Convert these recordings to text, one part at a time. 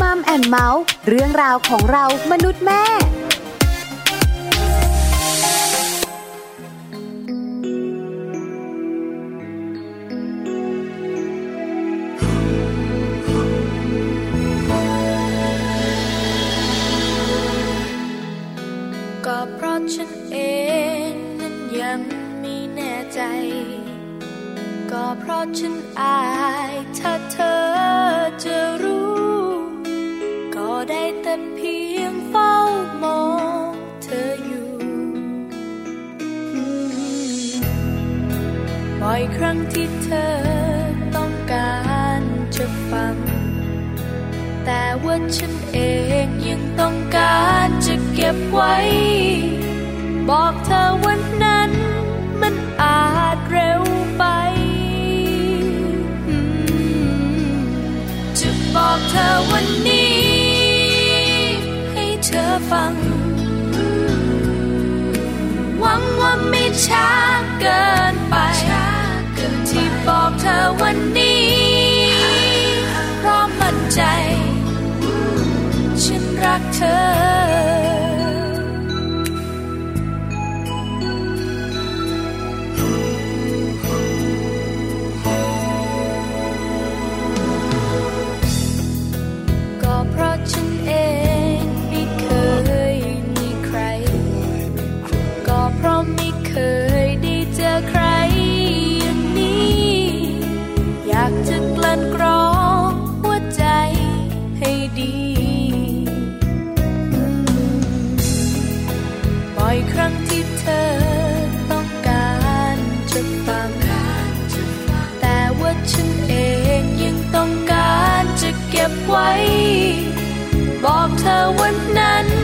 มัมแอนเมาส์เรื่องราวของเรามนุษย์แม่ ก็เพราะฉันเองนั้นยังไม่แน่ใจ ก็เพราะฉันอายถ้าเธอจะร อยครั้งที่เธอต้องการจะฟัง แต่ว่าฉันเองยังต้องการจะเก็บไว้ บอกเธอวันนั้นมันอาจเร็วไปจะบอกเธอวันนี้ ให้เธอฟัง หวังว่าไม่ช้าเกิน เธอ ก็เพราะฉันเองไม่เคยมีใคร ก็เพราะไม่เคยได้เจอใครอย่างนี้ อยากจะกลั่นกรองหัวใจให้ดี ครั้งที่เธอต้องการจะฟัง แต่ว่าฉันเองยังต้องการจะเก็บไว้ บอกเธอวันนั้นมัน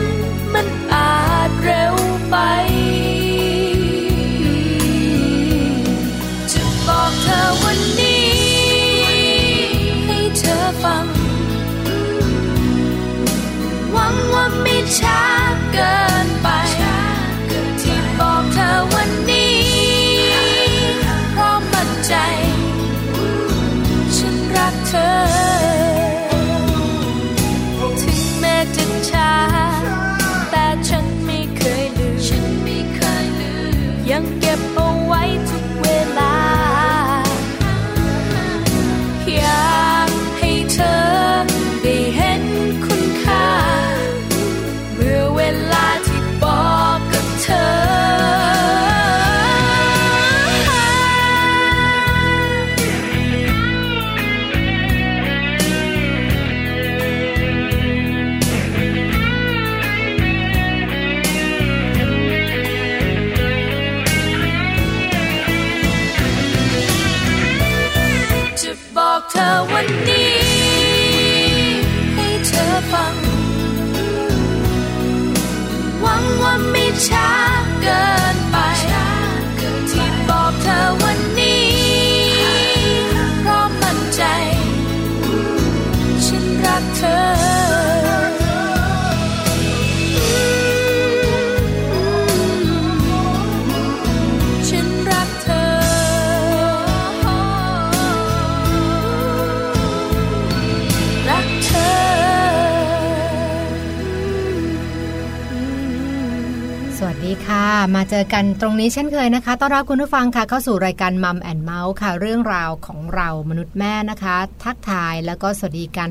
ค่ะมาเจอกันตรงนี้เช่นเคยนะคะต้อนรับคุณผู้ฟังค่ะเข้าสู่รายการมัมแอนเมาส์ค่ะ เรื่องราวของเรามนุษย์แม่นะคะ ทักทายแล้วก็สวัสดีกัน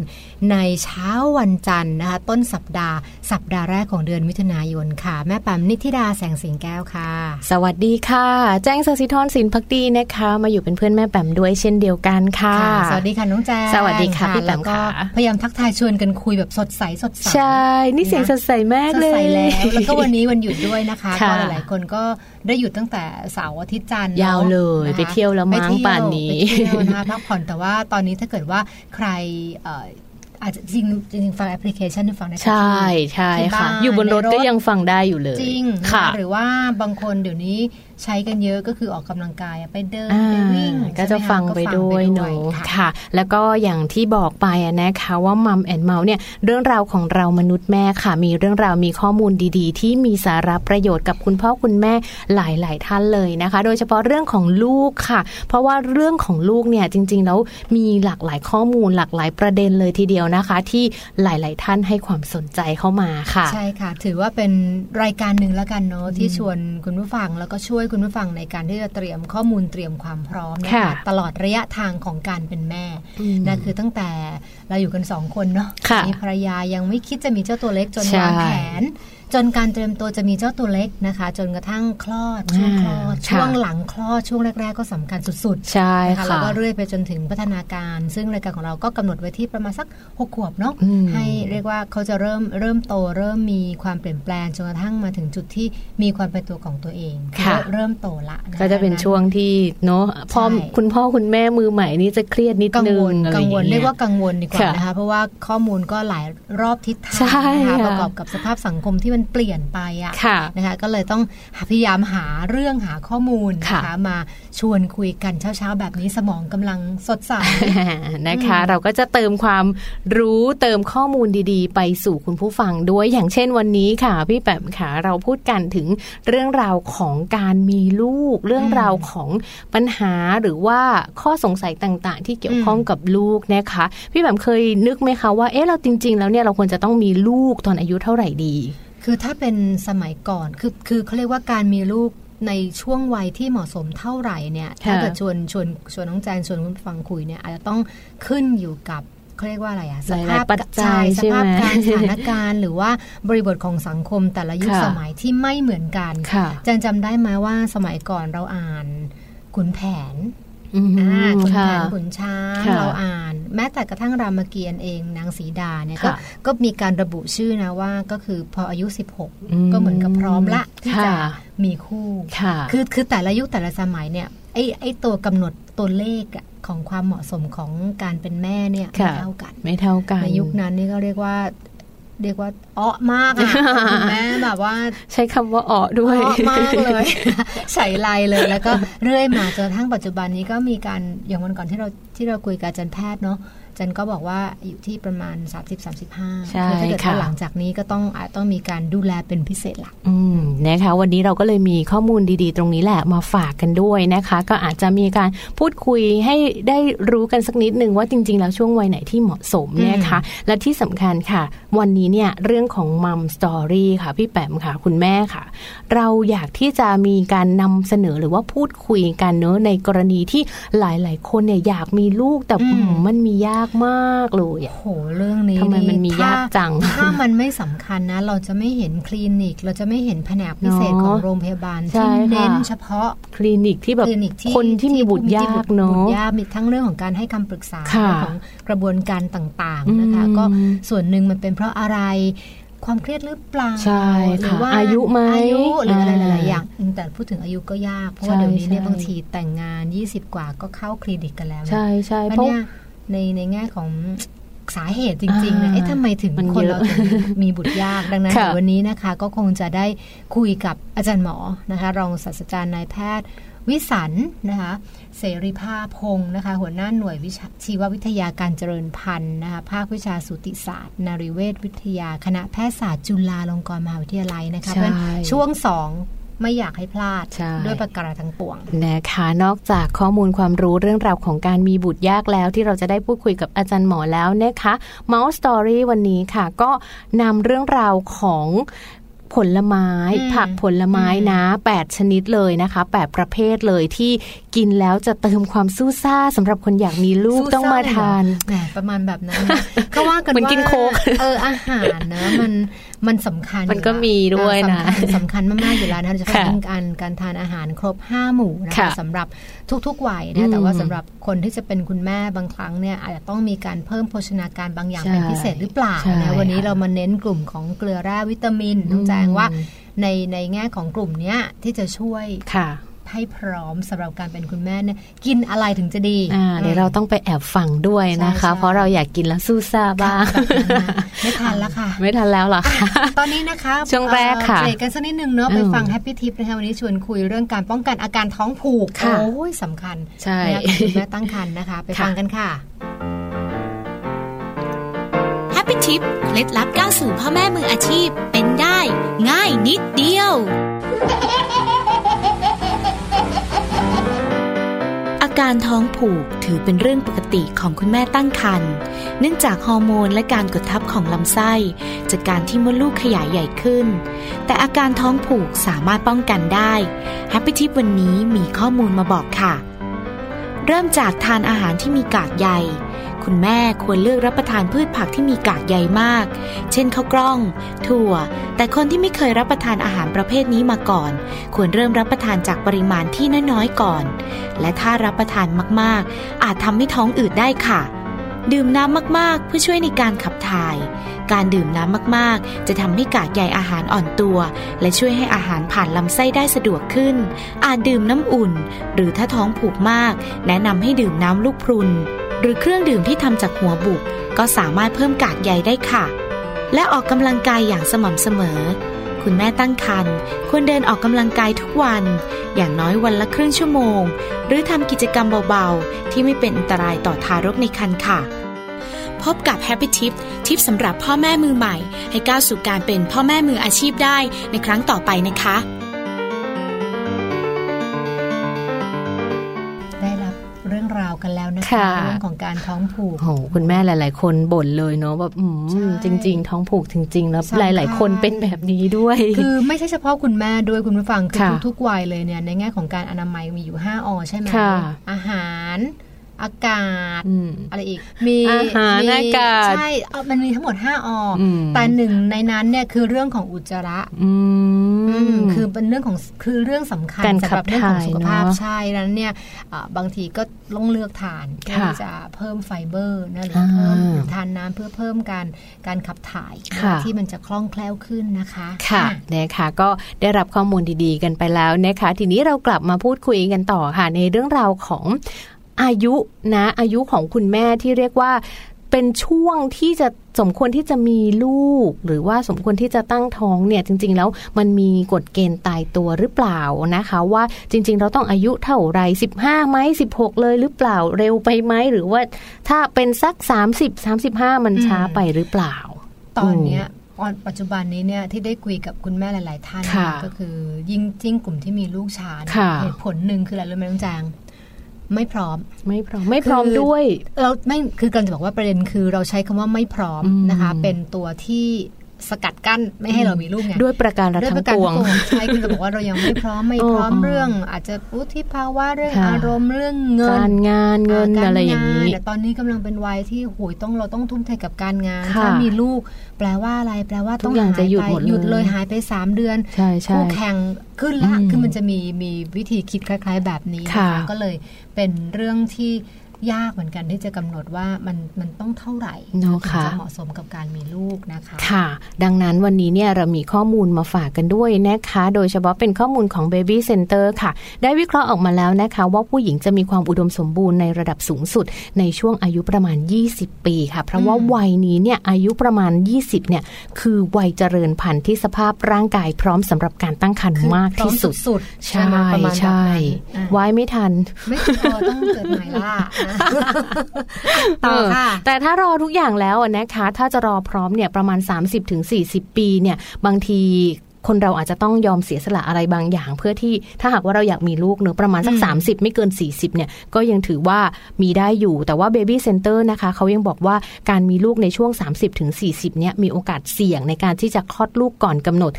ในเช้าวันจันทร์นะคะ ต้นสัปดาห์ สัปดาห์แรกของเดือนมิถุนายนค่ะ แม่แปมนิธิดาแสงสิงแก้วค่ะ สวัสดีค่ะ แจ้งสศิธรสินพักดีนะคะ มาอยู่เป็นเพื่อนแม่แปมด้วยเช่นเดียวกันค่ะค่ะสวัสดีค่ะน้องแจงสวัสดีค่ะพี่แปมแล้วก็ค่ะพยายามทักทายชวนกันคุยแบบสดใสสดใสใช่นี่เสียงสดใสมากสดเลยใสแล้วแล้วก็วันนี้วันหยุดด้วยนะคะค่ะก็หลายๆคนก็ได้หยุดตั้งแต่เสาร์อาทิตย์จันทร์ยาวเลยนะคะไปเที่ยวแล้วมั้งไปเที่ยป่านนี้ไปเที่ยวนะคะพักผ่อนแต่ว่าตอนนี้ถ้าเกิดว่าใครเอ่ออาจจะจริงจริงๆฟังแอปพลิเคชันฟังได้ใช่ใช่ที่ค่ะบ้านอยู่บนรถในรถก็ยังฟังได้อยู่เลยจริงนค่ะหรือว่าบางคนเดี๋ยวนี้ ใช้กันเยอะก็คือออกกำลังกายอะไปเดินอ่าไปวิ่งก็จะใช่หมคฟังไปด้วยเนอะค่ะค่ะ แล้วก็อย่างที่บอกไปอะนะคะว่ามัมแอนเมาส์เนี่ยเรื่องราวของเรามนุษย์แม่ค่ะ มีเรื่องราวมีข้อมูลดีๆ ที่มีสาระประโยชน์กับคุณพ่อคุณแม่หลาย ๆ ท่านเลยนะคะ โดยเฉพาะเรื่องของลูกค่ะ เพราะว่าเรื่องของลูกเนี่ยจริง ๆ แล้วมีหลากหลายข้อมูลหลากหลายประเด็นเลยทีเดียวนะคะ ที่หลาย ๆ ท่านให้ความสนใจเข้ามาค่ะ ใช่ค่ะ ถือว่าเป็นรายการหนึ่งแล้วกันเนาะที่ชวนคุณผู้ฟังแล้วก็ช่วยคุณผู้ฟังในการที่จะเตรียมข้อมูลเตรียมความพร้อมนะคะค่ะตลอดระยะทางของการเป็นแม่อืมนะคือตั้งแต่เราอยู่กันสองคนเนาะค่ะมีภรรยายังไม่คิดจะมีเจ้าตัวเล็กจนใช่วางแผน จนการเตรียมตัวจะมีเจ้าตัวเล็กนะคะ จนกระทั่งคลอดช่วงคลอดอ่าช่วงค่ะหลังคลอดช่วงแรก ๆ ก็สำคัญสุดๆใช่นะคะแล้วค่ะก็เรื่อยไปจนถึงพัฒนาการ ซึ่งรายการของเราก็กำหนดไว้ที่ประมาณสักหกขวบเนาะอืมให้เรียกว่าเขาจะเริ่มเริ่มโตเริ่มมีความเปลี่ยนแปลงจนกระทั่งมาถึงจุดที่มีความเป็นตัวของตัวเองค่ะอเริ่มโตละคก็จะเป็นช่วงที่เนาะพ่อใช่คุณพ่อคุณแม่มือใหม่นี่จะเครียดนิดกังนึวงลอะไรกัองย่างวลเงี้ยเรียกว่ากังวลดีกว่าค่ะนะคะเพราะว่าข้อมูลก็หลายรอบทิศทางใช่นะคะค่ะประกอบกับสภาพสังคมที่มันเปลี่ยนไปอะค่ะนะคะก็เลยต้องพยายามหาเรื่องหาข้อมูลค่ะนะคะมาชวนคุยกันเช้าๆ แบบนี้สมองกำลังสดใสนะคะอืมเราก็จะเติมความรู้เติมข้อมูลดีๆ ไปสู่คุณผู้ฟังด้วยอย่างเช่นวันนี้ค่ะ พี่แปมค่ะเราพูดกันถึงเรื่องราวของการมีลูก เรื่องราวของปัญหาหรือว่าข้อสงสัยต่างๆ ที่เกี่ยวข้องกับลูกนะคะ พี่แปมเคยนึกไหมคะว่าเอ๊ะเราจริง ๆ แล้วเนี่ยเราควรจะต้องมีลูกตอนอายุเท่าไหร่ดี คือถ้าเป็นสมัยก่อนคือคือเขาเรียกว่าการมีลูกในช่วงวัยที่เหมาะสมเท่าไหร่เนี่ยถ้าเกิดชวนชวนชวนน้องแจนชวนคุณฟังคุยเนี่ยอาจจะต้องขึ้นอยู่กับเขาเรียกว่าอะไรอะสหลายๆภาพปัจจัยใช่ใช่สไหมภาพการสถานการณ์ หรือว่าบริบทของสังคมแต่ละยุคค่ะสมัยที่ไม่เหมือนกันค่ะแจนจำได้ไหมว่าสมัยก่อนเราอ่านขุนแผนอืมอ่า ขุนแผค่ะนขุนช้างค่ะเราอ่าน แม้แต่กระทั่งรามเกียรติ์เองนางสีดาเนี่ยก็ค่ะก็มีการระบุชื่อนะว่าก็คือพออายุอื16 ก็เหมือนกับพร้อมละที่จะค่ะมีคู่ค่ะคือคือแต่ละยุคแต่ละสมัยเนี่ยไอ้ไอ้ตัวกำหนดตัวเลขอะของความเหมาะสมของการเป็นแม่เนี่ยไม่ค่ะเท่ากัน ไม่เท่ากันในยุคนั้นนี่ก็เรียกว่า เรียกว่าอ้อมากอะคุณแม่แบบว่า ใช้คำว่าออด้วยเพราะมากเลย ใส่ลายเลยแล้วก็เรื่อยมาจนกระทั่งปัจจุบันนี้ก็มีการอย่างวันก่อนที่เราที่เราคุยกับอาจารย์แพทย์เนาะอา จารย์ก็บอกว่าอยู่ที่ประมาณ 30-35ใช่คือถ้าเกิดว่าค่ะหลังจากนี้ก็ต้องอาจต้องมีการดูแลเป็นพิเศษละอืมนะคะวันนี้เราก็เลยมีข้อมูลดีๆ ตรงนี้แหละมาฝากกันด้วยนะคะ ก็อาจจะมีการพูดคุยให้ได้รู้กันสักนิดนึงว่าจริง ๆ แล้วช่วงวัยไหนที่เหมาะสมนะคะและที่สำคัญค่ะ วันนี้เนี่ยเรื่องของมัมสตอรี่ค่ะพี่แปมค่ะคุณแม่ค่ะ เราอยากที่จะมีการนำเสนอหรือว่าพูดคุยกันเนอะในกรณีที่หลาย ๆ คนเนี่ยอยากมีลูกแต่อืมอืมมันมียากมากเลยอะโหเรื่องนี้ทำไมมันมีถ้ยากจัง ถ้ามันไม่สำคัญนะ เราจะไม่เห็นคลินิก เราจะไม่เห็นแผนกพิเศษเนอะของโรงพยาบาลใช่ที่เน้นค่ะเฉพาะคลินิกที่แบบคลินิกที่คนที่มีบุตรยากที่เนบุอะตรยากมีทั้งเรื่องของการให้คำปรึกษาค่ะเรื่องของกระบวนการต่างๆนะคะอืมก็ส่วนหนึ่งมันเป็นเพราะอะไรความเครียดหรือเปล่าใช่หรืค่ะว่าอายุไหมอายุหรืออะไรหอ่าลายๆอย่างอืมแต่พูดถึงอายุก็ยากเพราะว่าใช่เดี๋ยวนี้เนี่ยใช่บางทีแต่งงาน 20 กว่าก็เข้าคลินิกกันแล้วนะใช่ใช่เพเพราะราะเนี่ย ในในแง่ของสาเหตุจริงๆนะอ่าเอ๊ะทำไมถึงมันคนเยอะเราถึงมีบุตรยากดังนั้นค่ะเดี๋ยววันนี้นะคะ ก็คงจะได้คุยกับอาจารย์หมอนะคะ รองศาสตราจารย์นายแพทย์วิสันนะคะ เสรีภาพพงศ์นะคะ หัวหน้าหน่วยวิชาชีววิทยาการเจริญพันธุ์นะคะ ภาควิชาสูติศาสตร์นารีเวชวิทยา คณะแพทยศาสตร์จุฬาลงกรณ์มหาวิทยาลัยนะคะใช่เพราะฉะนั้นช่วงสอง ไม่อยากให้พลาดใช่ด้วยประการทั้งปวงนะคะนอกจากข้อมูลความรู้เรื่องราวของการมีบุตรยากแล้ว ที่เราจะได้พูดคุยกับอาจารย์หมอแล้วนะคะ Mouse Story วันนี้ค่ะ ก็นำเรื่องราวของผลไม้อืมผักผลไม้นะ8ชนิดเลยนะคะ8ประเภทเลยที่กินแล้วจะเติมความสู้ซ่าสำหรับคนอยากมีลูกสู้ต้องมาซ่เลยเหรทานแหมประมาณแบบนั้นนะเขาว่ากันเหมือนว่ากินโค้กเอออาหารนะมัน มันสำคัญมันก็อยู่มีด้วยนะเออสำคัญสำคัญมากๆอยู่แล้วนะโดยเฉพาะค่ะยิ่งการการทานอาหารครบห้าหมู่นะคะค่ะสำหรับทุกๆวัยอืนะมแต่ว่าสำหรับคนที่จะเป็นคุณแม่บางครั้งเนี่ยอาจจะต้องมีการเพิ่มโภชนาการบางอย่างใช่เป็นพิเศษหรือเปล่าใช่นะวันนี้ค่ะเรามาเน้นกลุ่มของเกลือแร่วิตามินน้องแจงว่าในในแง่ของกลุ่มเนี้ยที่จะช่วยค่ะ ให้พร้อมสำหรับการเป็นคุณแม่เนี่ยกินอะไรถึงจะดีอ่าเดี๋ยวเราต้องไปแอบฟังด้วยนะคะใช่ใช่เพราะเราอยากกินแล้วสู้ซ่าบ้างแบบนั้นนะไม่ทันแล้วค่ะ ไม่ทันแล้วเหรอคะตอนนี้นะคะช่วงแรกค่ะเอ่อเบรกกันสักนิดนึงเนาะอืมไปฟังแฮปปี้ทิปนะคะวันนี้ชวนคุยเรื่องการป้องกันอาการท้องผูกค่ะโอ้ยสำคัญใช่นะคะของคุณแม่ตั้งครรภ์นะคะ ไปค่ะฟังกันค่ะHappy Tip เคล็ดลับก้าวสู่พ่อแม่มืออาชีพเป็นได้ ง่ายนิดเดียว การท้องผูกถือเป็นเรื่องปกติของคุณแม่ตั้งครรภ์เนื่องจากฮอร์โมนและการกดทับของลำไส้ จากการที่มดลูกขยายใหญ่ขึ้น แต่อาการท้องผูกสามารถป้องกันได้ h a p ปี้ทิปวันนี้มีข้อมูลมาบอกค่ะ เริ่มจากทานอาหารที่มีกากใย คุณแม่ควรเลือกรับประทานพืชผักที่มีกากใยมาก เช่นข้าวกล้อง ถั่ว แต่คนที่ไม่เคยรับประทานอาหารประเภทนี้มาก่อน ควรเริ่มรับประทานจากปริมาณที่น้อยๆก่อน และถ้ารับประทานมากๆ อาจทำให้ท้องอืดได้ค่ะ ดื่มน้ำมากๆ เพื่อช่วยในการขับถ่าย การดื่มน้ำมากๆ จะทำให้กากใยอาหารอ่อนตัว และช่วยให้อาหารผ่านลำไส้ได้สะดวกขึ้น อาจดื่มน้ำอุ่น หรือถ้าท้องผูกมาก แนะนำให้ดื่มน้ำลูกพรุน หรือเครื่องดื่มที่ทำจากหัวบุก ก็สามารถเพิ่มกากใยได้ค่ะ และออกกำลังกายอย่างสม่ำเสมอ คุณแม่ตั้งครรภ์ควรเดินออกกำลังกายทุกวัน อย่างน้อยวันละครึ่งชั่วโมง หรือทำกิจกรรมเบาๆ ที่ไม่เป็นอันตรายต่อทารกในครรภ์ค่ะ พบกับ Happy Tip ทิปสำหรับพ่อแม่มือใหม่ ให้ก้าวสู่การเป็นพ่อแม่มืออาชีพได้ในครั้งต่อไปนะคะ เรื่องของการท้องผูกโอ้โหคุณแม่หลาย ๆ คนบ่นเลยเนาะแบบอืมใช่จริง ๆ ท้องผูกจริง ๆ แล้วสำคัญหลาย ๆ คนเป็นแบบนี้ด้วย คือไม่ใช่เฉพาะคุณแม่ด้วยคุณผู้ฟังคือค่ะทุกๆวัยเลยเนี่ยในแง่ของการอนามัยมีอยู่ 5อใช่ไหมค่ะอาหารอากาศอืมอะไรอีก มีอาหารมีอากาศใช่เอามันมีทั้งหมด5ออืมแต่หนึ่งในนั้นเนี่ยคือเรื่องของอุจจาระอืม คือเป็นเรื่องของคือเรื่องสำคัญการสำหรับขับเรื่องของถ่ายสุขภาพเนอะใช่นั้นเนี่ยอ่าบางทีก็ต้องเลือกทานเพื่อค่ะที่จะเพิ่มไฟเบอร์นะหรือเพิ่มอ่าหรือทานน้ำเพื่อเพิ่มการการขับถ่ายค่ะที่มันจะคล่องแคล่วขึ้นนะคะค่ะอ่นะคะก็ได้รับข้อมูลดีๆ กันไปแล้วนะคะ ทีนี้เรากลับมาพูดคุยกันต่อค่ะในเรื่องราวของอายุนะอายุของคุณแม่ที่เรียกว่า เป็นช่วงที่จะสมควรที่จะมีลูก หรือว่าสมควรที่จะตั้งท้องเนี่ยจริง ๆ แล้วมันมีกฎเกณฑ์ตายตัวหรือเปล่านะคะ ว่าจริง ๆ เราต้องอายุเท่าไหร15ไหม16 เลยหรือเปล่าเร็วไปไหมหรือว่าถ้าเป็นสัก 30 35 มันช้าไปหรือเปล่า ตอนเนี้ยตอนปัจจุบันนี้เนี่ยที่ได้คุยกับคุณแม่หลาย ๆ ท่านค่ะเนี่ยก็คือยิ่งจิ้งกลุ่มที่มีลูกช้าเนี่ยค่ะเหตุผลหนึ่งคืออะไรรู้ไหมน้องแจง ไม่พร้อม ไม่พร้อม ไม่พร้อมคือด้วย เราไม่คือกำลังจะบอกว่าประเด็นคือเราใช้คำว่าไม่พร้อมอืมนะคะ เป็นตัวที่ สกัดกั้นไม่ให้เรามีลูกไงด้วยประการด้วยทั้ปงระการปวงทั้งปวงใช่คือจะบอกว่าเรายังไม่พร้อมไม่พร้อมอ๋อเรื่อง อาจจะวุฒิภาวะเรื่องค่ะอารมณ์เรื่องเงินการงานเงินกอะไรอย่างนี้นี้แต่ตอนนี้กำลังเป็นวัยที่โหยต้องเราต้องทุ่มเทกับการงานค่ะถ้ามีลูก แปลว่าอะไรแปลว่าทุต้อกงอย่างหายจะหยุดไปหมดเลยหยุดเลยหายไปสามเดือนใช่ใช่คู่แข่งขึ้นละอืมคือมันจะมีมีวิธีคิดคล้าย ๆ แบบนี้ค่ะนก็เลยเป็นเรื่องที่ ยากเหมือนกันที่จะกำหนดว่ามันมันต้องเท่าไหร่เนาะถึงค่ะจะเหมาะสมกับการมีลูกนะคะ ค่ะ ดังนั้นวันนี้เนี่ยเรามีข้อมูลมาฝากกันด้วยนะคะ โดยเฉพาะเป็นข้อมูลของ Baby Center ค่ะ ได้วิเคราะห์ออกมาแล้วนะคะ ว่าผู้หญิงจะมีความอุดมสมบูรณ์ในระดับสูงสุด ในช่วงอายุประมาณ 20 ปีค่ะ เพราะว่าอืมวัยนี้เนี่ยอายุประมาณ 20เนี่ยคือวัยเจริญพันธุ์ที่สภาพร่างกายพร้อมสำหรับการตั้งครรภ์คือมากที่สุดพร้อมสุดๆใช่ไหมประมาณแบบนั้นใช่อะไว้ไม่ทันไม่พอต้องเกิดใหม่ล่ะต่อค่ะ แต่ถ้ารอทุกอย่างแล้วอะนะคะ ถ้าจะรอพร้อมเนี่ยประมาณ 30-40 ปีเนี่ยบางทีคนเราอาจจะต้องยอมเสียสละอะไรบางอย่าง เพื่อที่ถ้าหากว่าเราอยากมีลูกเนอะประมาณสักอืม30 ไม่เกิน 40เนี่ยก็ยังถือว่ามีได้อยู่แต่ว่า Baby Center นะคะเขายังบอกว่าการมีลูกในช่วง 30-40เนี่ยมีโอกาสเสี่ยงในการที่จะคลอดลูกก่อนกำหนด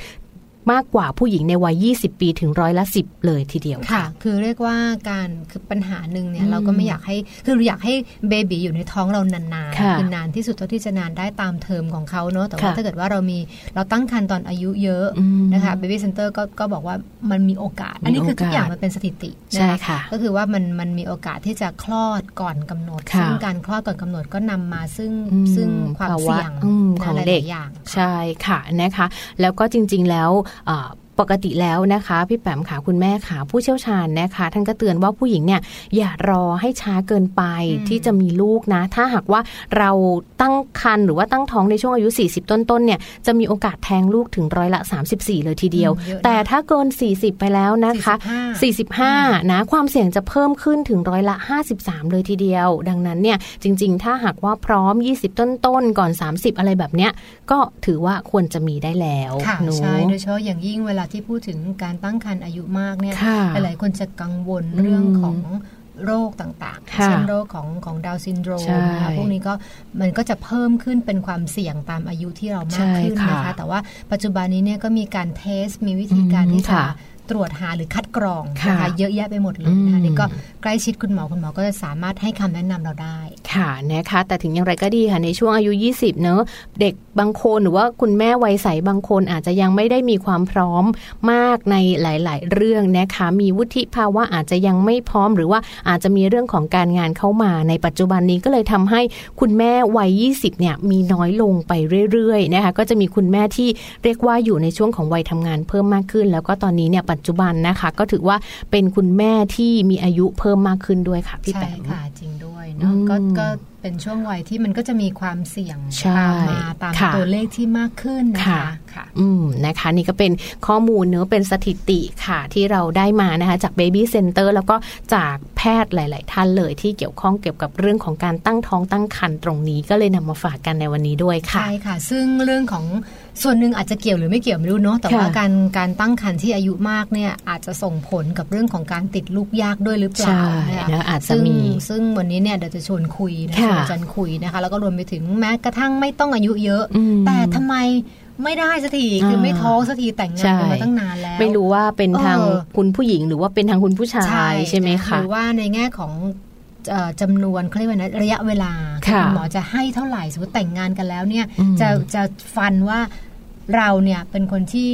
มากกว่าผู้หญิงในวัย 20 ปีถึงร้อยละ 10 เลยทีเดียวค่ะ คือเรียกว่าการคือปัญหาหนึ่งเนี่ยอืมเราก็ไม่อยากให้คือเราอยากให้ baby อยู่ในท้องเรานานค่ะๆคือนานที่สุดเท่าที่จะนานได้ตามเทอมของเขาเนอะแต่ว่าค่ะถ้าเกิดว่าเรามีเราตั้งครรภ์ตอนอายุเยอะอืมนะคะ Baby Center ก็ก็บอกว่ามันมีโอกาส อันนี้คือทุกอย่างมันเป็นสถิติใช่ค่ะก็คือว่ามันมันมีโอกาสที่จะคลอดก่อนกำหนดค่ะซึ่งการคลอดก่อนกำหนดก็นำมาซึ่งอืมซึ่งความภาวะเสี่ยงอืมนะของหลายๆเด็กอย่างค่ะใช่ค่ะนะคะ แล้วก็จริง ๆแล้วเอ่อ ปกติแล้วนะคะพี่แปมค่ะคุณแม่ค่ะผู้เชี่ยวชาญนะคะ ท่านก็เตือนว่าผู้หญิงเนี่ยอย่ารอให้ช้าเกินไปอืมที่จะมีลูกนะ ถ้าหากว่าเราตั้งครรภ์หรือว่าตั้งท้องในช่วงอายุ 40 ต้นๆเนี่ยจะมีโอกาสแทงลูกถึงร้อยละ 34 เลยทีเดียวอืมเยอะนะแต่ถ้าเกิน 40 ไปแล้วนะคะ45 45 นะความเสี่ยงจะเพิ่มขึ้นถึงร้อยละ 53 เลยทีเดียว ดังนั้นเนี่ยจริง ๆ ถ้าหากว่าพร้อม 20 ต้นๆก่อน 30 อะไรแบบเนี้ยก็ถือว่าควรจะมีได้แล้วค่ะหนูใช่โดยเฉพาะอย่างยิ่งเวลาที่พูดถึงการตั้งครรภ์อายุมากเนี่ยค่ะหลายๆคนจะกังวลเรื่องของโรคต่างๆค่ะเช่นโรคของของดาวซินโดรมใช่นะคะพวกนี้ก็มันก็จะเพิ่มขึ้นเป็นความเสี่ยงตามอายุที่เรามากขึ้นใช่ค่ะนะคะ แต่ว่าปัจจุบันนี้เนี่ยก็มีการ test มีวิธีการอืมที่จะค่ะ ตรวจหาหรือคัดกรองค่ะนะคะเยอะแยะไปหมดเลยนะคะอืมนี่ก็ใกล้ชิดคุณหมอคุณหมอก็จะสามารถให้คำแนะนำเราได้ ค่ะนะคะ แต่ถึงอย่างไรก็ดีค่ะในช่วงอายุ 20 เนอะเด็กบางคนหรือว่าคุณแม่วัยใสบางคนอาจจะยังไม่ได้มีความพร้อมมากในหลาย ๆ เรื่องนะคะ มีวุฒิภาวะอาจจะยังไม่พร้อม หรือว่าอาจจะมีเรื่องของการงานเข้ามาในปัจจุบันนี้ก็เลยทำให้คุณแม่วัย 20 เนี่ยมีน้อยลงไปเรื่อย ๆ นะคะ ก็จะมีคุณแม่ที่เรียกว่าอยู่ในช่วงของวัยทำงานเพิ่มมากขึ้น แล้วก็ตอนนี้เนี่ยปัจจุบันนะคะ ก็ถือว่าเป็นคุณแม่ที่มีอายุเพิ่มมากขึ้นด้วยค่ะพี่ใช่แปมค่ะจริงด้วยเนาะอืมก็ก็ เป็นช่วงวัยที่มันก็จะมีความเสี่ยงใช่ตามมาตามค่ะตัวเลขที่มากขึ้นนะคะค่ะค่ะ อืมนะคะ นี่ก็เป็นข้อมูลเนื้อะเป็นสถิติค่ะที่เราได้มานะคะ จาก Baby Center แล้วก็จากแพทย์หลาย ๆ ท่านเลยที่เกี่ยวข้องเกี่ยวกับเรื่องของการตั้งท้องตั้งครรภ์ตรงนี้ก็เลยนำมาฝากกันในวันนี้ด้วยค่ะใช่ค่ะ ซึ่งเรื่องของส่วนหนึ่งอาจจะเกี่ยวหรือไม่เกี่ยวไม่รู้เนาะแต่ว่าค่ะการการตั้งครรภ์ที่อายุมากเนี่ยอาจจะส่งผลกับเรื่องของการติดลูกยากด้วยหรือเปล่าใช่นะคะนะอาจจะซึ่งมีซึ่งวันนี้เนี่ยเดี๋ยวจะชวนคุยนะค่ะชวนอาจารย์คุยนะคะ แล้วก็รวมไปถึงแม้กระทั่งไม่ต้องอายุเยอะอืมแต่ทำไมไม่ได้สักทีคืออาไม่ท้องสักทีแต่งงานกันมาตั้งนานแล้ว ไม่รู้ว่าเป็นทางเออคุณผู้หญิงหรือว่าเป็นทางคุณผู้ชายใช่ไหมหคะรือว่าในแง่ของเอ่อจำนวนเขาเรียกว่านะระยะเวลาค่ะณหมอจะให้เท่าไหร่สมมติแต่งงานกันแล้วเนี่ยอืมจะจะฟันว่าเราเนี่ยเป็นคนที่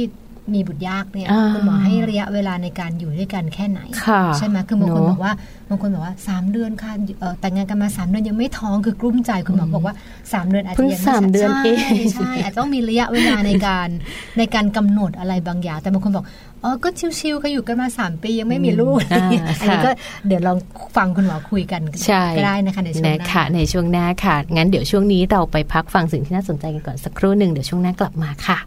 มีบุตรยากเนี่ยอ่าคุณหมอให้ระยะเวลาในการอยู่ด้วยกันแค่ไหนค่ะใช่ไหมคือบางคนเนอะบอกว่าบางคนบอกว่าสามเดือนค่ะเอ่อแต่งงานกันมาสามเดือนยังไม่ท้องคือกลุ้มใจคุณหมอบอกว่าสามเดือนอาจจะเพิ่งยังไสามเดือนใช่เองใช่อาจจะต้องมีระยะเวลาในการในการกำหนดอะไรบางอย่าง แต่บางคนบอกเออก็ชิวๆก็อยู่กันมาสามปียังไม่มีลูกอ่าอันนี้ค่ะก็เดี๋ยวลองฟังคุณหมอคุยกันใช่ก็ได้นะคะในช่วงหนะน้าคะในช่วงหน้าค่ะงั้นเดี๋ยวช่วงนี้เราไปพักฟังสิ่งที่น่าสนใจกันก่อนสักครู่หนึ่งเดี๋ยวช่วงหน้ากลับมาค่ะ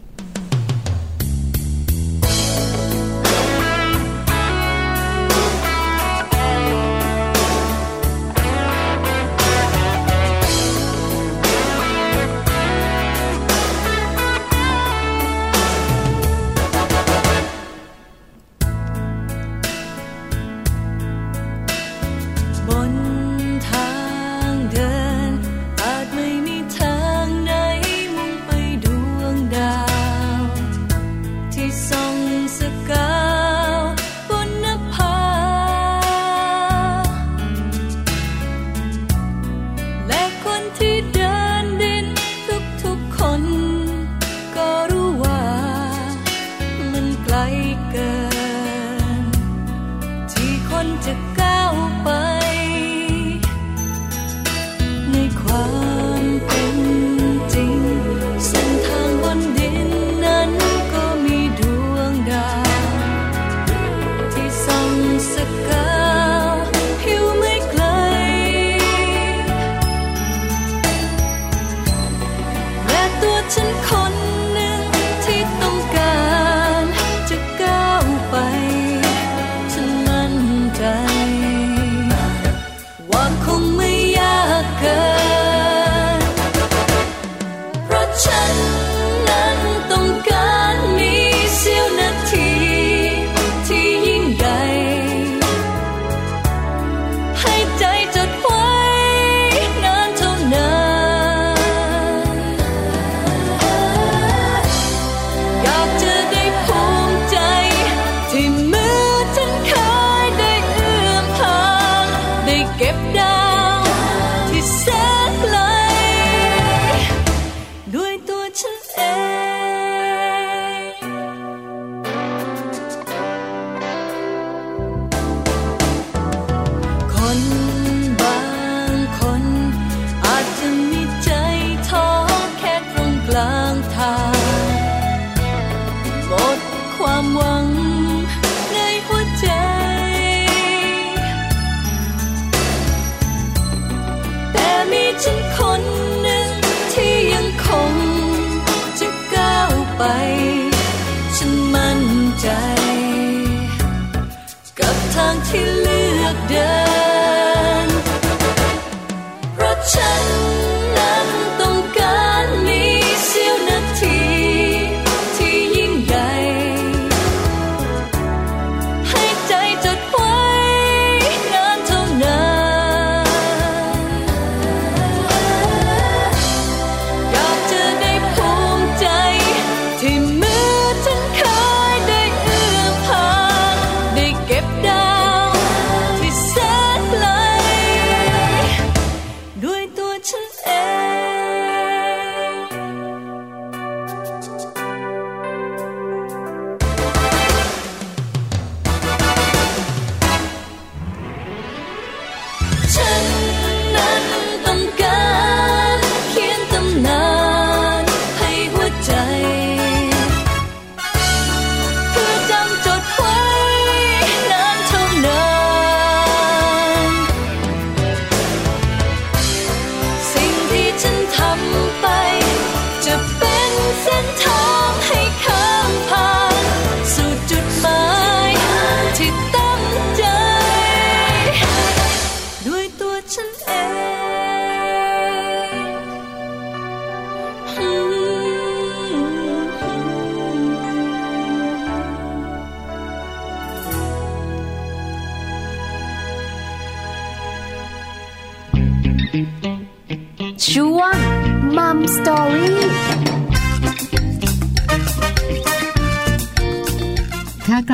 กับ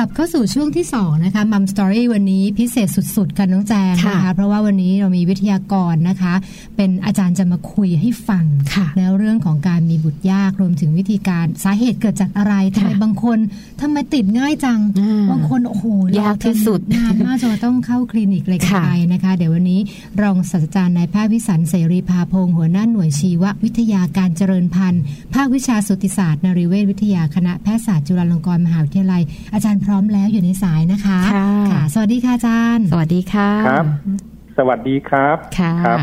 กลับเข้าสู่ช่วงที่ 2 นะคะมัมสตอรี่วันนี้พิเศษสุด ๆ กันน้องแจงนะคะค่ะเพราะว่าวันนี้เรามีวิทยากรนะคะ เป็นอาจารย์จะมาคุยให้ฟังค่ะแล้วเรื่องของการมีบุตรยากรวมถึงวิธีการสาเหตุเกิดจากอะไรทำไมค่ะบางคนทำไมติดง่ายจังอ่าบางคนโอ้โหยากที่สุดนานมากจนต้องเข้าคลินิกเลยกันค่ะไปนะคะ เดี๋ยววันนี้รองศาสตราจารย์นายแพทย์วิสันต์เสรีพาพงศ์หัวหน้าหน่วยชีววิทยาการเจริญพันธุ์ ภาควิชาสุติศาสตร์นริเวศวิทยาคณะแพทยศาสตร์จุฬาลงกรณ์มหาวิทยาลัยอาจารย์พร้อมแล้วอยู่ในสายนะคะค่ะ สวัสดีค่ะอาจารย์ สวัสดีค่ะครับสวัสดีครับค่ะครับ